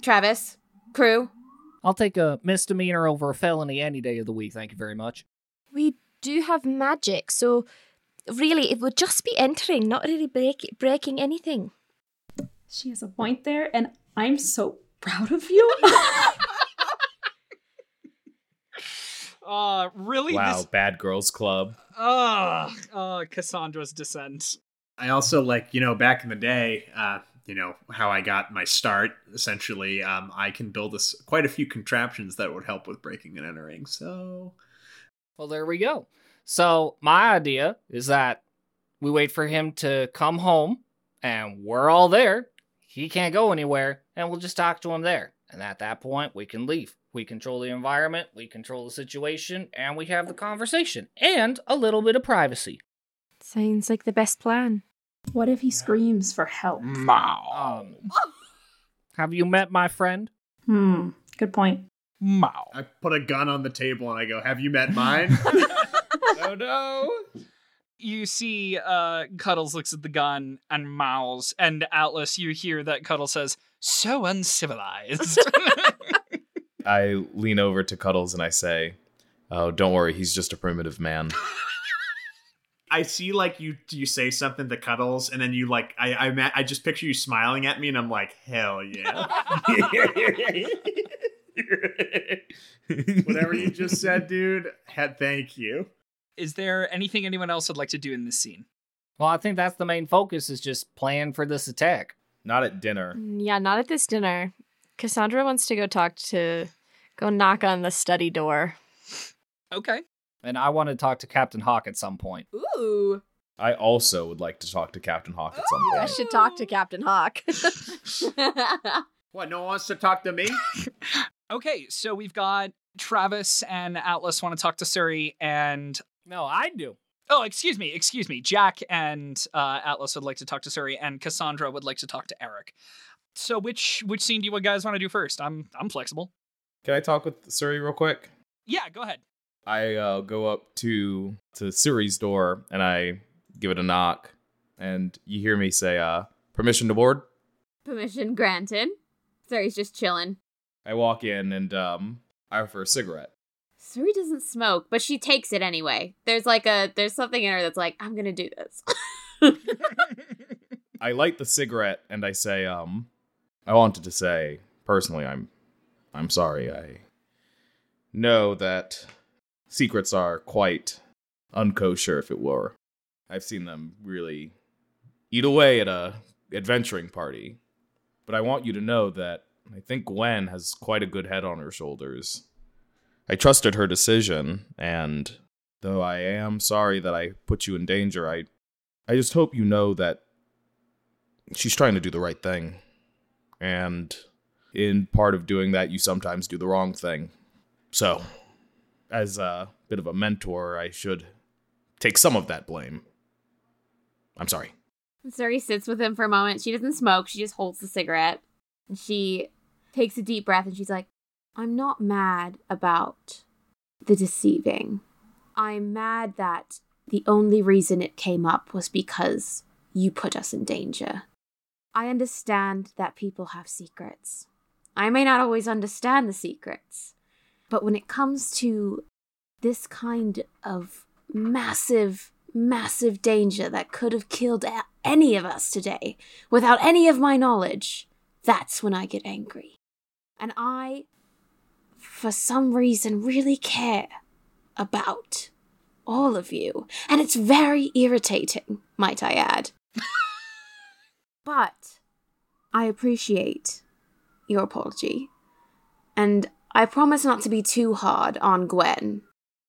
Travis, crew, I'll take a misdemeanor over a felony any day of the week. Thank you very much. We do have magic, so really it would just be entering, not really break- breaking anything. She has a point there, and I'm so proud of you. Uh, really? Wow, This, Bad Girls Club. uh, uh, Cassandra's descent. I also like, you know, back in the day, uh, you know, how I got my start, essentially, um, I can build us quite a few contraptions that would help with breaking and entering. So Well, there we go. So, my idea is that we wait for him to come home and we're all there. He can't go anywhere and we'll just talk to him there. And at that point, we can leave. We control the environment, we control the situation, and we have the conversation and a little bit of privacy. Sounds like the best plan. what if he screams for help? Mao. Um, have you met my friend? Hmm. Good point. Mao. I put a gun on the table and I go, Have you met mine? oh no! You see uh, Cuddles looks at the gun and mouths, and Atlas, you hear that Cuddles says, "So uncivilized." I lean over to Cuddles and I say, "Oh, don't worry, he's just a primitive man." I see like you you say something to Cuddles, and then you like I I ma- I just picture you smiling at me, and I'm like, hell yeah. Whatever you just said, dude. Had thank you. Is there anything anyone else would like to do in this scene? Well, I think that's the main focus is just plan for this attack. Not at dinner. Mm, Yeah, not at this dinner. Cassandra wants to go talk to, go knock on the study door. Okay. And I want to talk to Captain Hawk at some point. Ooh. I also would like to talk to Captain Hawk at some point. I should talk to Captain Hawk. What? No one wants to talk to me? Okay, so we've got Travis and Atlas want to talk to Suri, and No, I do. oh, excuse me, excuse me, Jack and uh, Atlas would like to talk to Suri, and Cassandra would like to talk to Eric. So which which scene do you guys want to do first? I'm I'm flexible. Can I talk with Suri real quick? Yeah, go ahead. I uh, go up to to Suri's door and I give it a knock, and you hear me say, uh, "Permission to board." Permission granted. Suri's just chilling. I walk in and um, I offer a cigarette. Suri doesn't smoke, but she takes it anyway. There's like a there's something in her that's like, I'm gonna do this. I light the cigarette and I say, um, I wanted to say personally, I'm, I'm sorry. I know that secrets are quite unkosher, if it were. I've seen them really eat away at a adventuring party, but I want you to know that I think Gwen has quite a good head on her shoulders. I trusted her decision, and though I am sorry that I put you in danger, I, I just hope you know that she's trying to do the right thing. And in part of doing that, you sometimes do the wrong thing. So, as a bit of a mentor, I should take some of that blame. I'm sorry. Suri sits with him for a moment. She doesn't smoke, she just holds the cigarette. She takes a deep breath and she's like, I'm not mad about the deceiving. I'm mad that the only reason it came up was because you put us in danger. I understand that people have secrets. I may not always understand the secrets, but when it comes to this kind of massive, massive danger that could have killed any of us today without any of my knowledge, that's when I get angry. And I, for some reason, really care about all of you. And it's very irritating, might I add. but I appreciate your apology. And I promise not to be too hard on Gwen.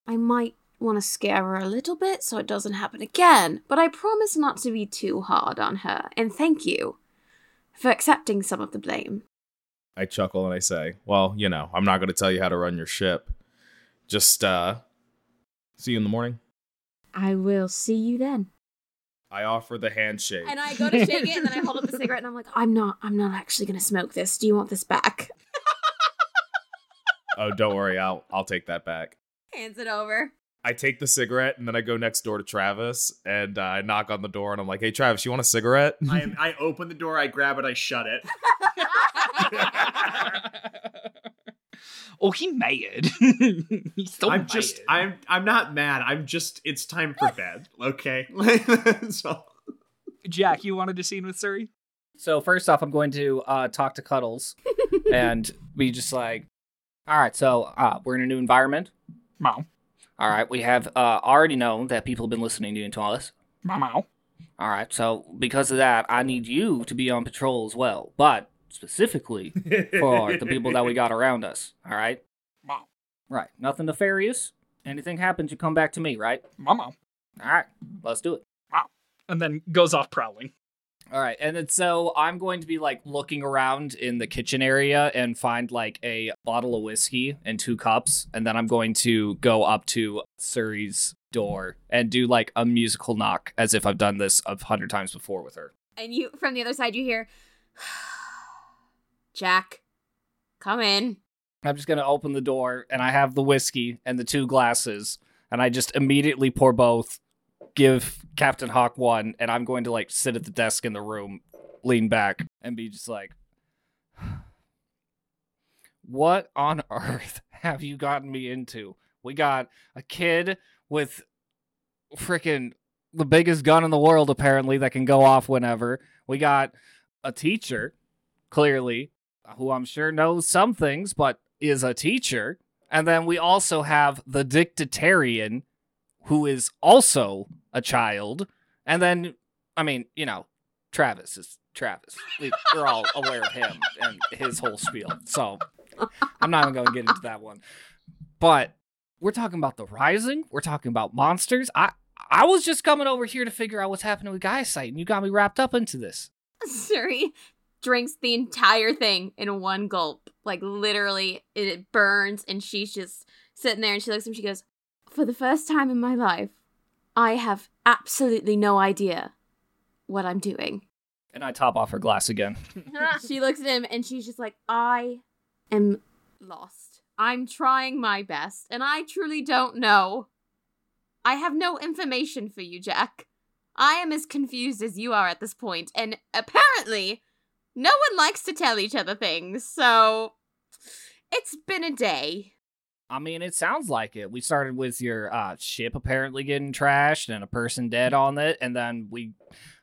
I might want to scare her a little bit so it doesn't happen again, but I promise not to be too hard on her. And thank you for accepting some of the blame. I chuckle and I say, Well, you know, I'm not going to tell you how to run your ship. Just, uh, see you in the morning. I will see you then. I offer the handshake. And I go to shake it and then I hold up the cigarette and I'm like, I'm not I'm not actually gonna smoke this. Do you want this back? oh, don't worry. I'll, I'll take that back. Hands it over. I take the cigarette and then I go next door to Travis and uh, I knock on the door and I'm like, "Hey, Travis, you want a cigarette?" I am, I open the door, I grab it, I shut it. oh, he mad. He's so I'm mad. just I'm I'm not mad. I'm just it's time for bed. Okay. so Jack, you wanted a scene with Suri? So first off, I'm going to uh, talk to Cuddles and be just like, all right, so uh, we're in a new environment. Mow. All right, we have uh, already known that people have been listening to you and to us. Mow mow. All right, so because of that, I need you to be on patrol as well, but specifically for the people that we got around us. All right, Mow. right, nothing nefarious. Anything happens, you come back to me, right? Mow mow. All right, let's do it. And then goes off prowling. All right, and then so I'm going to be like looking around in the kitchen area and find like a bottle of whiskey and two cups, and then I'm going to go up to Suri's door and do like a musical knock as if I've done this a hundred times before with her. And you from the other side you hear Jack, come in. I'm just gonna open the door and I have the whiskey and the two glasses, and I just immediately pour both give Captain Hawk one, and I'm going to like sit at the desk in the room, lean back, and be just like, "What on earth have you gotten me into? We got a kid with freaking the biggest gun in the world, apparently, that can go off whenever. We got a teacher, clearly, who I'm sure knows some things, but is a teacher. And then we also have the dictatarian, who is also a child. And then, I mean, you know, Travis is Travis. We, we're all aware of him and his whole spiel. So I'm not even going to get into that one. But we're talking about the Rising. We're talking about monsters. I I was just coming over here to figure out what's happening with Gaiacite, and you got me wrapped up into this. Suri drinks the entire thing in one gulp. Like literally, it burns, and she's just sitting there and she looks at him. She goes, "For the first time in my life, I have absolutely no idea what I'm doing." And I top off her glass again. she looks at him and she's just like, "I am lost. I'm trying my best, and I truly don't know. I have no information for you, Jack. I am as confused as you are at this point, and apparently, no one likes to tell each other things, so it's been a day. I mean, it sounds like it. We started with your uh, ship apparently getting trashed and a person dead on it, and then we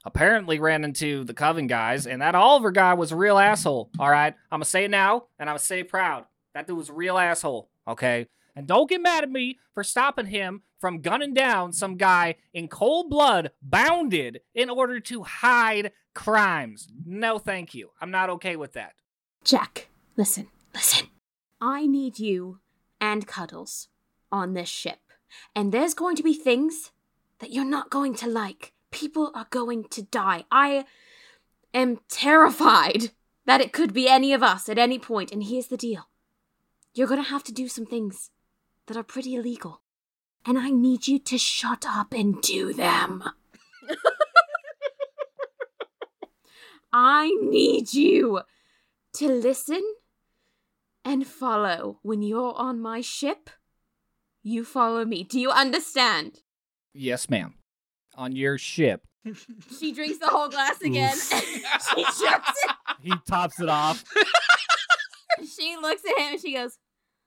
apparently ran into the Coven guys, and that Oliver guy was a real asshole. All right, I'm gonna say it now, and I'm gonna say it proud. That dude was a real asshole. Okay, and don't get mad at me for stopping him from gunning down some guy in cold blood, bounded in order to hide crimes. No, thank you. I'm not okay with that. Jack, listen, listen. I need you and Cuddles on this ship. And there's going to be things that you're not going to like. People are going to die. I am terrified that it could be any of us at any point. And here's the deal you're going to have to do some things that are pretty illegal. And I need you to shut up and do them. I need you to listen and follow. When you're on my ship, you follow me. Do you understand? Yes, ma'am. On your ship. She drinks the whole glass again. she chucks it. He tops it off. She looks at him and she goes,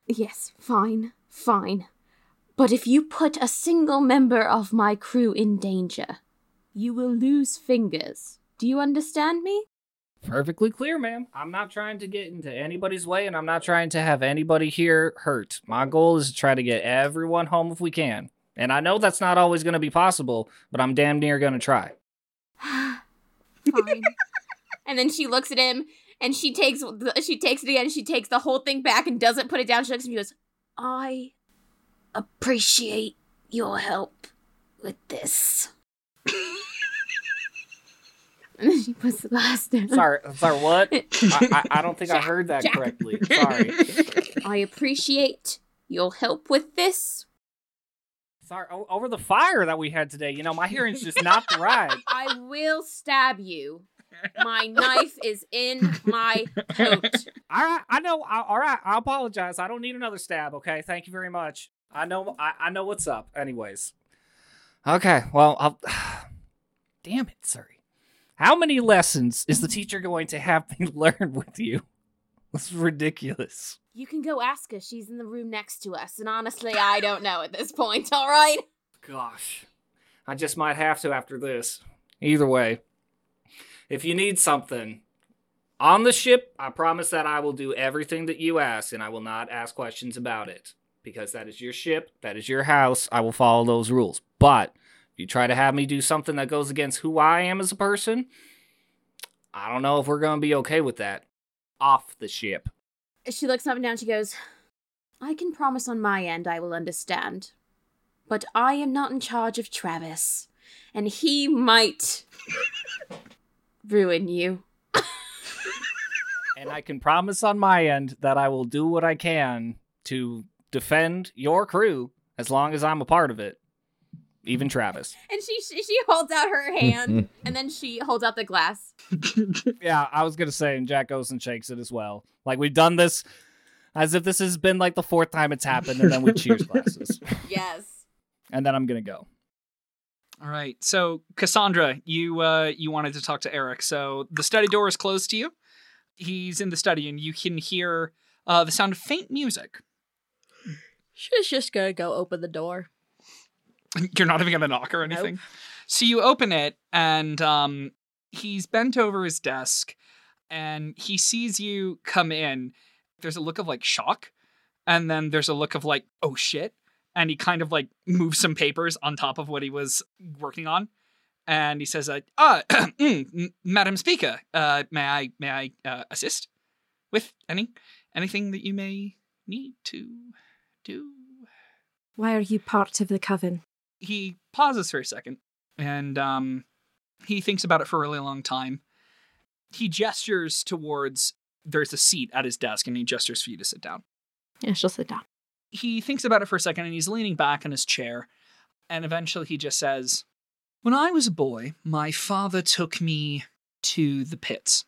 Yes, fine, fine. But if you put a single member of my crew in danger, you will lose fingers. Do you understand me? Perfectly clear, ma'am. I'm not trying to get into anybody's way, and I'm not trying to have anybody here hurt. My goal is to try to get everyone home if we can. And I know that's not always going to be possible, but I'm damn near going to try. Fine. and then she looks at him and she takes she takes it again she takes the whole thing back and doesn't put it down. She looks at me and goes, I appreciate your help with this. and then she puts the glass down. Sorry, sorry, what? I, I, I don't think I heard that Jack. correctly. Sorry. I appreciate your help with this. Sorry, o- over the fire that we had today, you know, my hearing's just not right. I will stab you. My knife is in my coat. All right, I know. I, all right, I apologize. I don't need another stab. Okay, thank you very much. I know. I, I know what's up. Anyways. Okay. Well, I'll. Damn it, sorry. How many lessons is the teacher going to have me learn with you? This is ridiculous. You can go ask her. She's in the room next to us. And honestly, I don't know at this point, all right? Gosh, I just might have to after this. Either way, if you need something on the ship, I promise that I will do everything that you ask and I will not ask questions about it because that is your ship, that is your house. I will follow those rules. But if you try to have me do something that goes against who I am as a person, I don't know if we're going to be okay with that. Off the ship. She looks up and down. She goes, I can promise on my end I will understand. But I am not in charge of Travis. And he might ruin you. And I can promise on my end that I will do what I can to defend your crew as long as I'm a part of it. Even Travis. And she she, she holds out her hand and then she holds out the glass. Yeah, I was gonna say, and Jack goes and shakes it as well. Like we've done this as if this has been like the fourth time it's happened, and then we cheers glasses. Yes. And then I'm gonna go. All right. So Cassandra, you uh you wanted to talk to Eric. So the study door is closed to you. He's in the study and you can hear uh the sound of faint music. She's just gonna go open the door. You're not even gonna knock or Nope. anything. So you open it and um he's bent over his desk and he sees you come in. There's a look of like shock and then there's a look of like oh shit and he kind of like moves some papers on top of what he was working on and he says uh, ah mm, madam speaker uh may i may i uh, assist with any anything that you may need to do Why are you part of the coven? he pauses for a second and um he thinks about it for a really long time he gestures towards there's a seat at his desk and he gestures for you to sit down Yeah, she'll sit down. he thinks about it for a second and he's leaning back in his chair and eventually he just says when i was a boy my father took me to the pits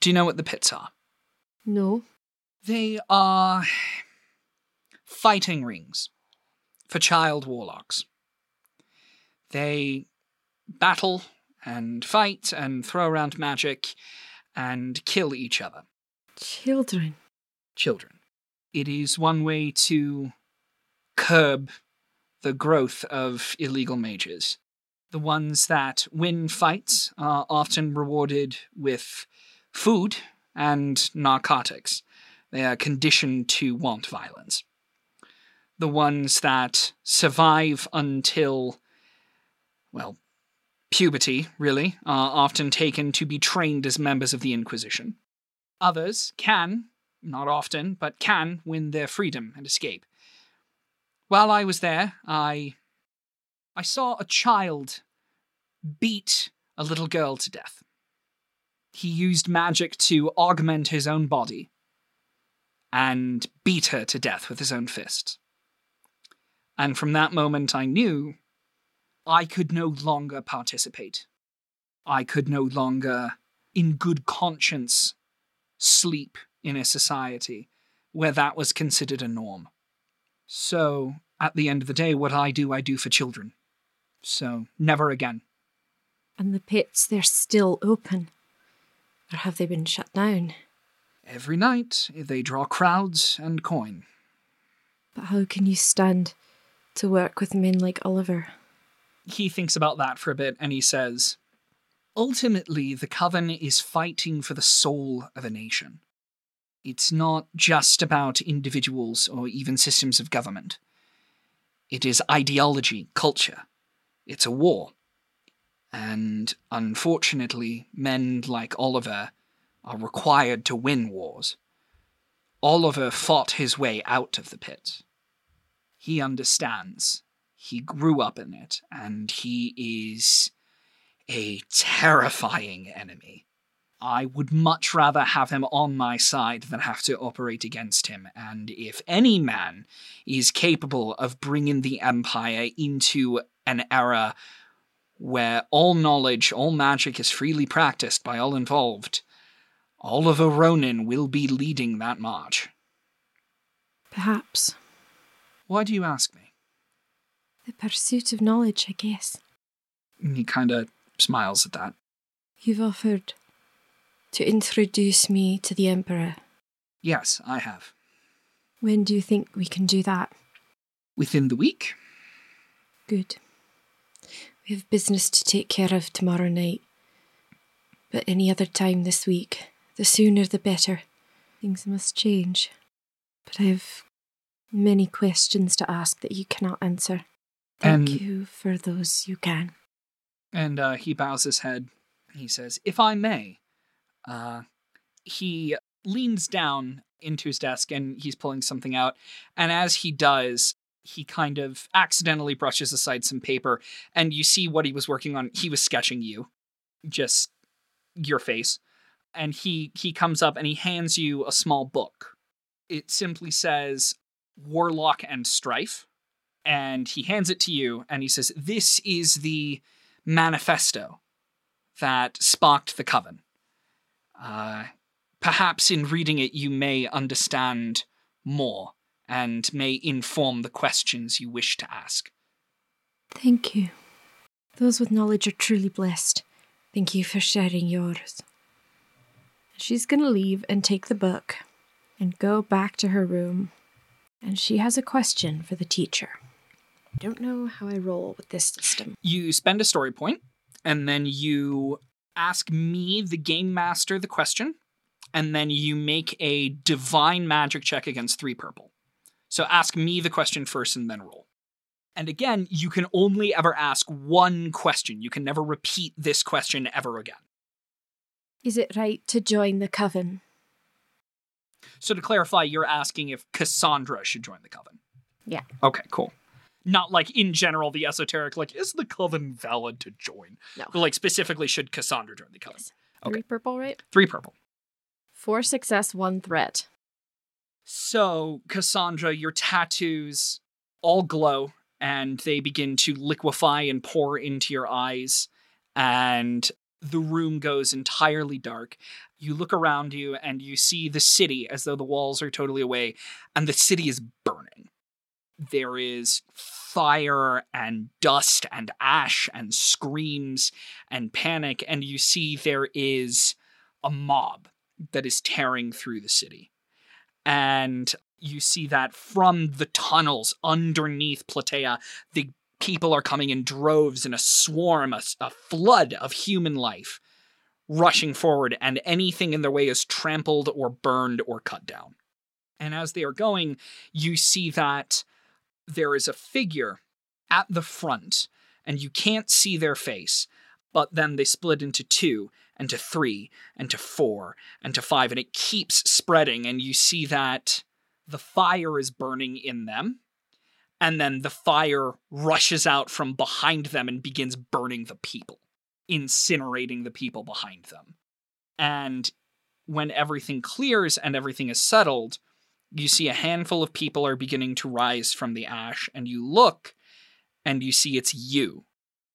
do you know what the pits are No. they are fighting rings for child warlocks. They battle and fight and throw around magic and kill each other. Children. Children. It is one way to curb the growth of illegal mages. The ones that win fights are often rewarded with food and narcotics. They are conditioned to want violence. The ones that survive until, well, puberty, really, are often taken to be trained as members of the Inquisition. Others can, not often, but can win their freedom and escape. While I was there, I. I saw a child beat a little girl to death. He used magic to augment his own body and beat her to death with his own fists. And from that moment, I knew I could no longer participate. I could no longer, in good conscience, sleep in a society where that was considered a norm. So, at the end of the day, what I do, I do for children. So, never again. And the pits, they're still open. Or have they been shut down? Every night, they draw crowds and coin. But how can you stand to work with men like Oliver? he thinks about that for a bit and he says, Ultimately, the Coven is fighting for the soul of a nation. It's not just about individuals or even systems of government. It is ideology, culture. It's a war. And unfortunately, men like Oliver are required to win wars. Oliver fought his way out of the pit. He understands he grew up in it, and he is a terrifying enemy. I would much rather have him on my side than have to operate against him, and if any man is capable of bringing the Empire into an era where all knowledge, all magic is freely practiced by all involved, Oliver Ronan will be leading that march. Perhaps. Why do you ask me? The pursuit of knowledge, I guess. He kind of smiles at that. You've offered to introduce me to the Emperor. Yes, I have. When do you think we can do that? Within the week? Good. We have business to take care of tomorrow night. But any other time this week, the sooner the better. Things must change. But I have many questions to ask that you cannot answer. Thank And- you for those you can. And uh, he bows his head. He says, If I may. Uh, he leans down into his desk and he's pulling something out. And as he does, he kind of accidentally brushes aside some paper. And you see what he was working on. He was sketching you, just your face. And he, he comes up and he hands you a small book. It simply says Warlock and Strife. And he hands it to you and he says, This is the manifesto that sparked the coven. Uh, perhaps in reading it, you may understand more and may inform the questions you wish to ask. Thank you. Those with knowledge are truly blessed. Thank you for sharing yours. She's going to leave and take the book and go back to her room. And she has a question for the teacher. I don't know how I roll with this system. You spend a story point, and then you ask me, the game master, the question, and then you make a divine magic check against three purple. So ask me the question first and then roll. And again, you can only ever ask one question. You can never repeat this question ever again. Is it right to join the coven? So to clarify, you're asking if Cassandra should join the coven. Yeah. Okay, cool. Not like in general the esoteric, like is the coven valid to join? No. But like specifically, should Cassandra join the coven? Yes. Okay. Three purple, right? Three purple. Four success, one threat. So Cassandra, your tattoos all glow and they begin to liquefy and pour into your eyes, and the room goes entirely dark. You look around you and you see the city as though the walls are totally away, and the city is burning. There is fire and dust and ash and screams and panic, and you see there is a mob that is tearing through the city. And you see that from the tunnels underneath Platea, the people are coming in droves in a swarm, a, a flood of human life rushing forward, and anything in their way is trampled or burned or cut down. And as they are going, you see that there is a figure at the front, and you can't see their face, but then they split into two, and to three, and to four, and to five, and it keeps spreading, and you see that the fire is burning in them, and then the fire rushes out from behind them and begins burning the people, incinerating the people behind them. And when everything clears and everything is settled, you see a handful of people are beginning to rise from the ash, and you look and you see it's you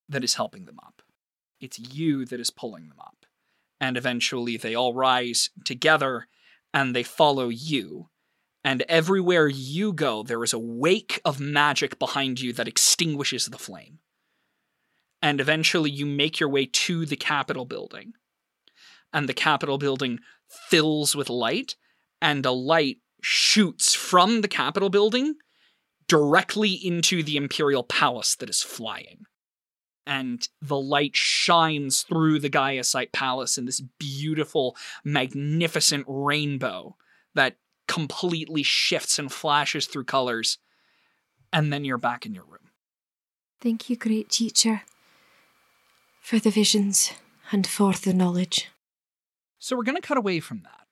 that is helping them up. It's you that is pulling them up. And eventually they all rise together and they follow you. And everywhere you go, there is a wake of magic behind you that extinguishes the flame. And eventually you make your way to the Capitol building. And the Capitol building fills with light, and a light shoots from the Capitol building directly into the Imperial Palace that is flying. And the light shines through the Gaiacite Palace in this beautiful, magnificent rainbow that completely shifts and flashes through colors. And then you're back in your room. Thank you, great teacher, for the visions and for the knowledge. So we're going to cut away from that.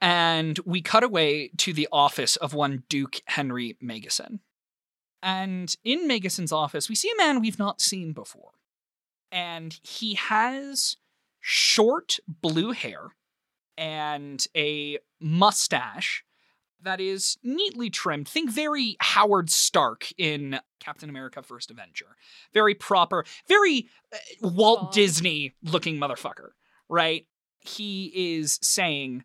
And we cut away to the office of one Duke Henry Megason. And in Megason's office, we see a man we've not seen before. And he has short blue hair and a mustache that is neatly trimmed. Think very Howard Stark in Captain America First Avenger. Very proper, very uh, Walt Bob. Disney looking motherfucker, right? He is saying,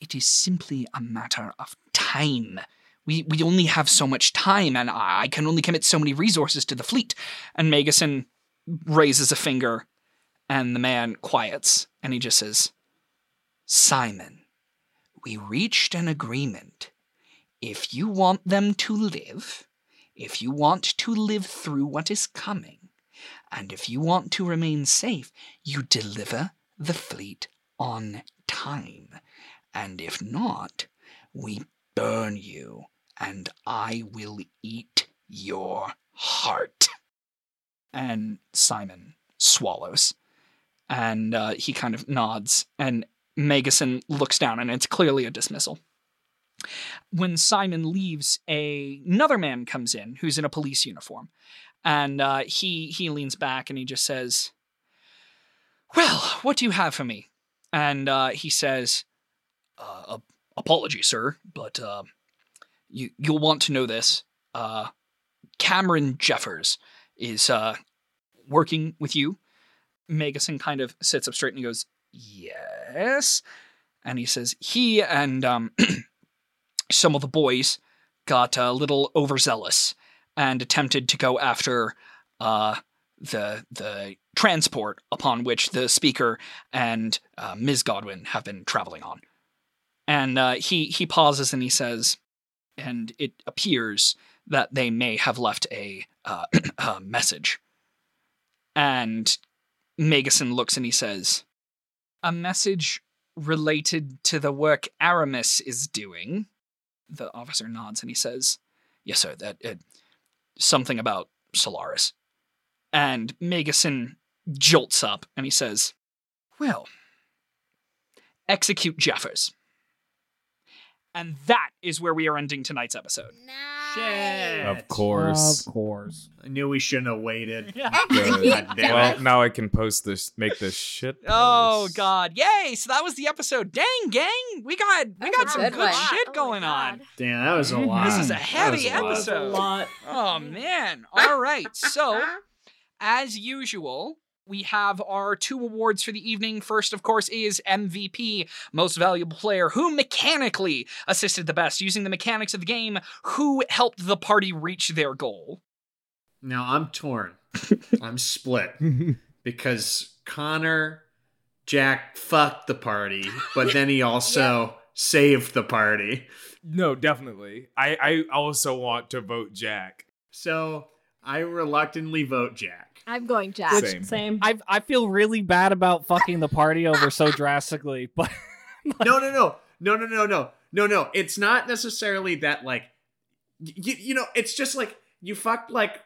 it is simply a matter of time. We, we only have so much time, and I can only commit so many resources to the fleet. And Megason raises a finger, and the man quiets, and he just says, Simon, we reached an agreement. If you want them to live, if you want to live through what is coming, and if you want to remain safe, you deliver the fleet on time. And if not, we burn you, and I will eat your heart. And Simon swallows. And uh, he kind of nods, and Megason looks down, and it's clearly a dismissal. When Simon leaves, a, another man comes in who's in a police uniform, and uh, he he leans back and he just says, "Well, what do you have for me?" And uh, he says, uh, ap- "Apology, sir, but uh, you you'll want to know this. Uh, Cameron Jeffers is uh, working with you." Megason kind of sits up straight and he goes, Yes. And he says, He and um, some of the boys got a little overzealous and attempted to go after uh, the the transport upon which the speaker and uh, Ms. Godwin have been traveling on. And uh, he he pauses and he says, and it appears that they may have left a, uh, a message. And Megason looks and he says, "A message related to the work Aramis is doing." The officer nods and he says, "Yes, sir. That uh, something about Solaris." And Megason jolts up and he says, Well, execute Jeffers. And that is where we are ending tonight's episode. Shit. Of course. Of course. I knew we shouldn't have waited. Good. God Well, now I can post this, make this shit. Oh. God! Yay! So that was the episode. Dang, gang, we got we got some good good shit Oh going God. on. Damn, that was a Mhm. lot. This is a heavy was a lot. That was a episode. lot. Oh man! All right. So as usual, we have our two awards for the evening. First, of course, is MVP, Most Valuable Player, who mechanically assisted the best using the mechanics of the game, who helped the party reach their goal. Now I'm torn. I'm split because Connor Jack fucked the party, but then he also saved the party. No, definitely. I, I also want to vote Jack. So I reluctantly vote Jack. I'm going Jack. Which- Same. Same. I I feel really bad about fucking the party over so drastically, but No, no, no, no, no, no, no, no, no. It's not necessarily that like, you, you know, it's just like you fucked like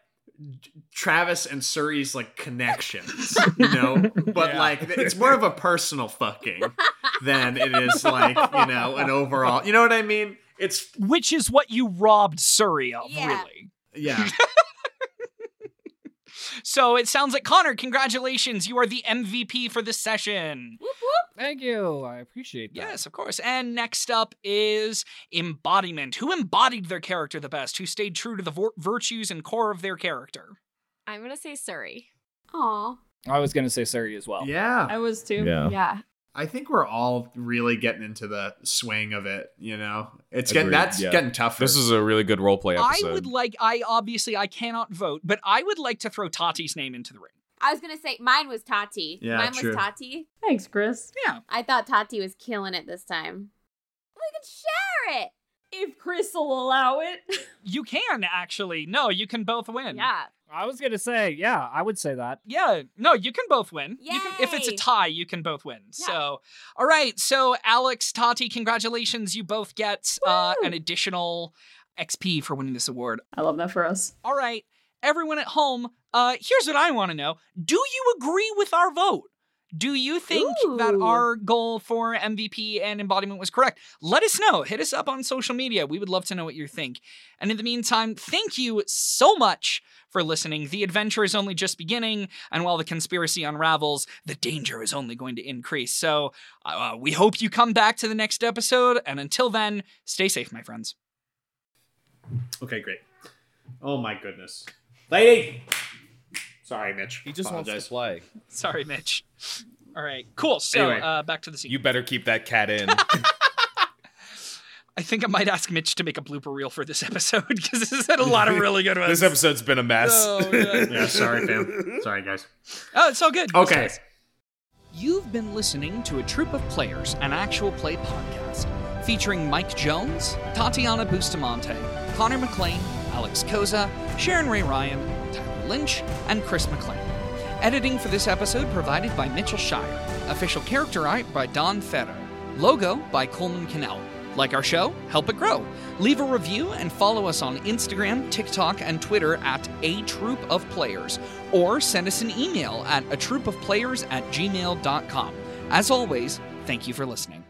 Travis and Suri's like connections, you know. But Yeah. like, it's more of a personal fucking than it is like you know an overall. You know what I mean? It's Which is what you robbed Suri of, Yeah. really. yeah. So it sounds like Connor, congratulations, you are the MVP for this session. Whoop, whoop. thank you. I appreciate that. Yes, of course. And next up is embodiment. Who embodied their character the best? Who stayed true to the vor- virtues and core of their character? I'm gonna say Suri. Aw. I was gonna say Suri as well. Yeah. I was too. Yeah. I think we're all really getting into the swing of it, you know. It's getting that's yeah. getting tougher. This is a really good roleplay I episode. I would like, I obviously, I cannot vote, but I would like to throw Tati's name into the ring. I was gonna say mine was Tati. Yeah, mine true. was Tati. Thanks, Chris. Yeah. I thought Tati was killing it this time. We could share it. If Chris will allow it. You can actually. No, you can both win. Yeah. I was gonna say, yeah, I would say that. Yeah, no, you can both win. You can, if it's a tie, you can both win. Yeah. So, all right. So, Alex, Tati, congratulations. You both get uh, an additional XP for winning this award. I love that for us. All right, everyone at home, uh, here's what I want to know. Do you agree with our vote? Do you think that our goal for MVP and embodiment was correct? Let us know. Hit us up on social media. We would love to know what you think. And in the meantime, thank you so much for listening. The adventure is only just beginning, and while the conspiracy unravels, the danger is only going to increase. So uh, we hope you come back to the next episode. And until then, stay safe, my friends. Okay, great. Oh my goodness. Lady! Sorry, Mitch. He just wants Apologize. to play. Sorry, Mitch. All right, cool. So Anyway. uh, back to the scene. You better keep that cat in. I think I might ask Mitch to make a blooper reel for this episode because this has had a lot of really good ones. this episode's been a mess. Oh, God. Yeah, sorry, fam. Sorry, guys. Oh, it's all good. Okay. You've been listening to a Troop of Players, an actual play podcast, featuring Mike Jones, Tatiana Bustamante, Connor Maclean, Alex Koza, Sharon Rae Ryan, Lynch, and Chris Maclean. Editing for this episode provided by Mitchel Shire. Official character art by Dawn Ferrer. Logo by Coleman Connell. Like our show? Help it grow. Leave a review and follow us on Instagram, TikTok, and Twitter at A Troop of Players, or send us an email at a troop of players at gmail.com. As always, thank you for listening.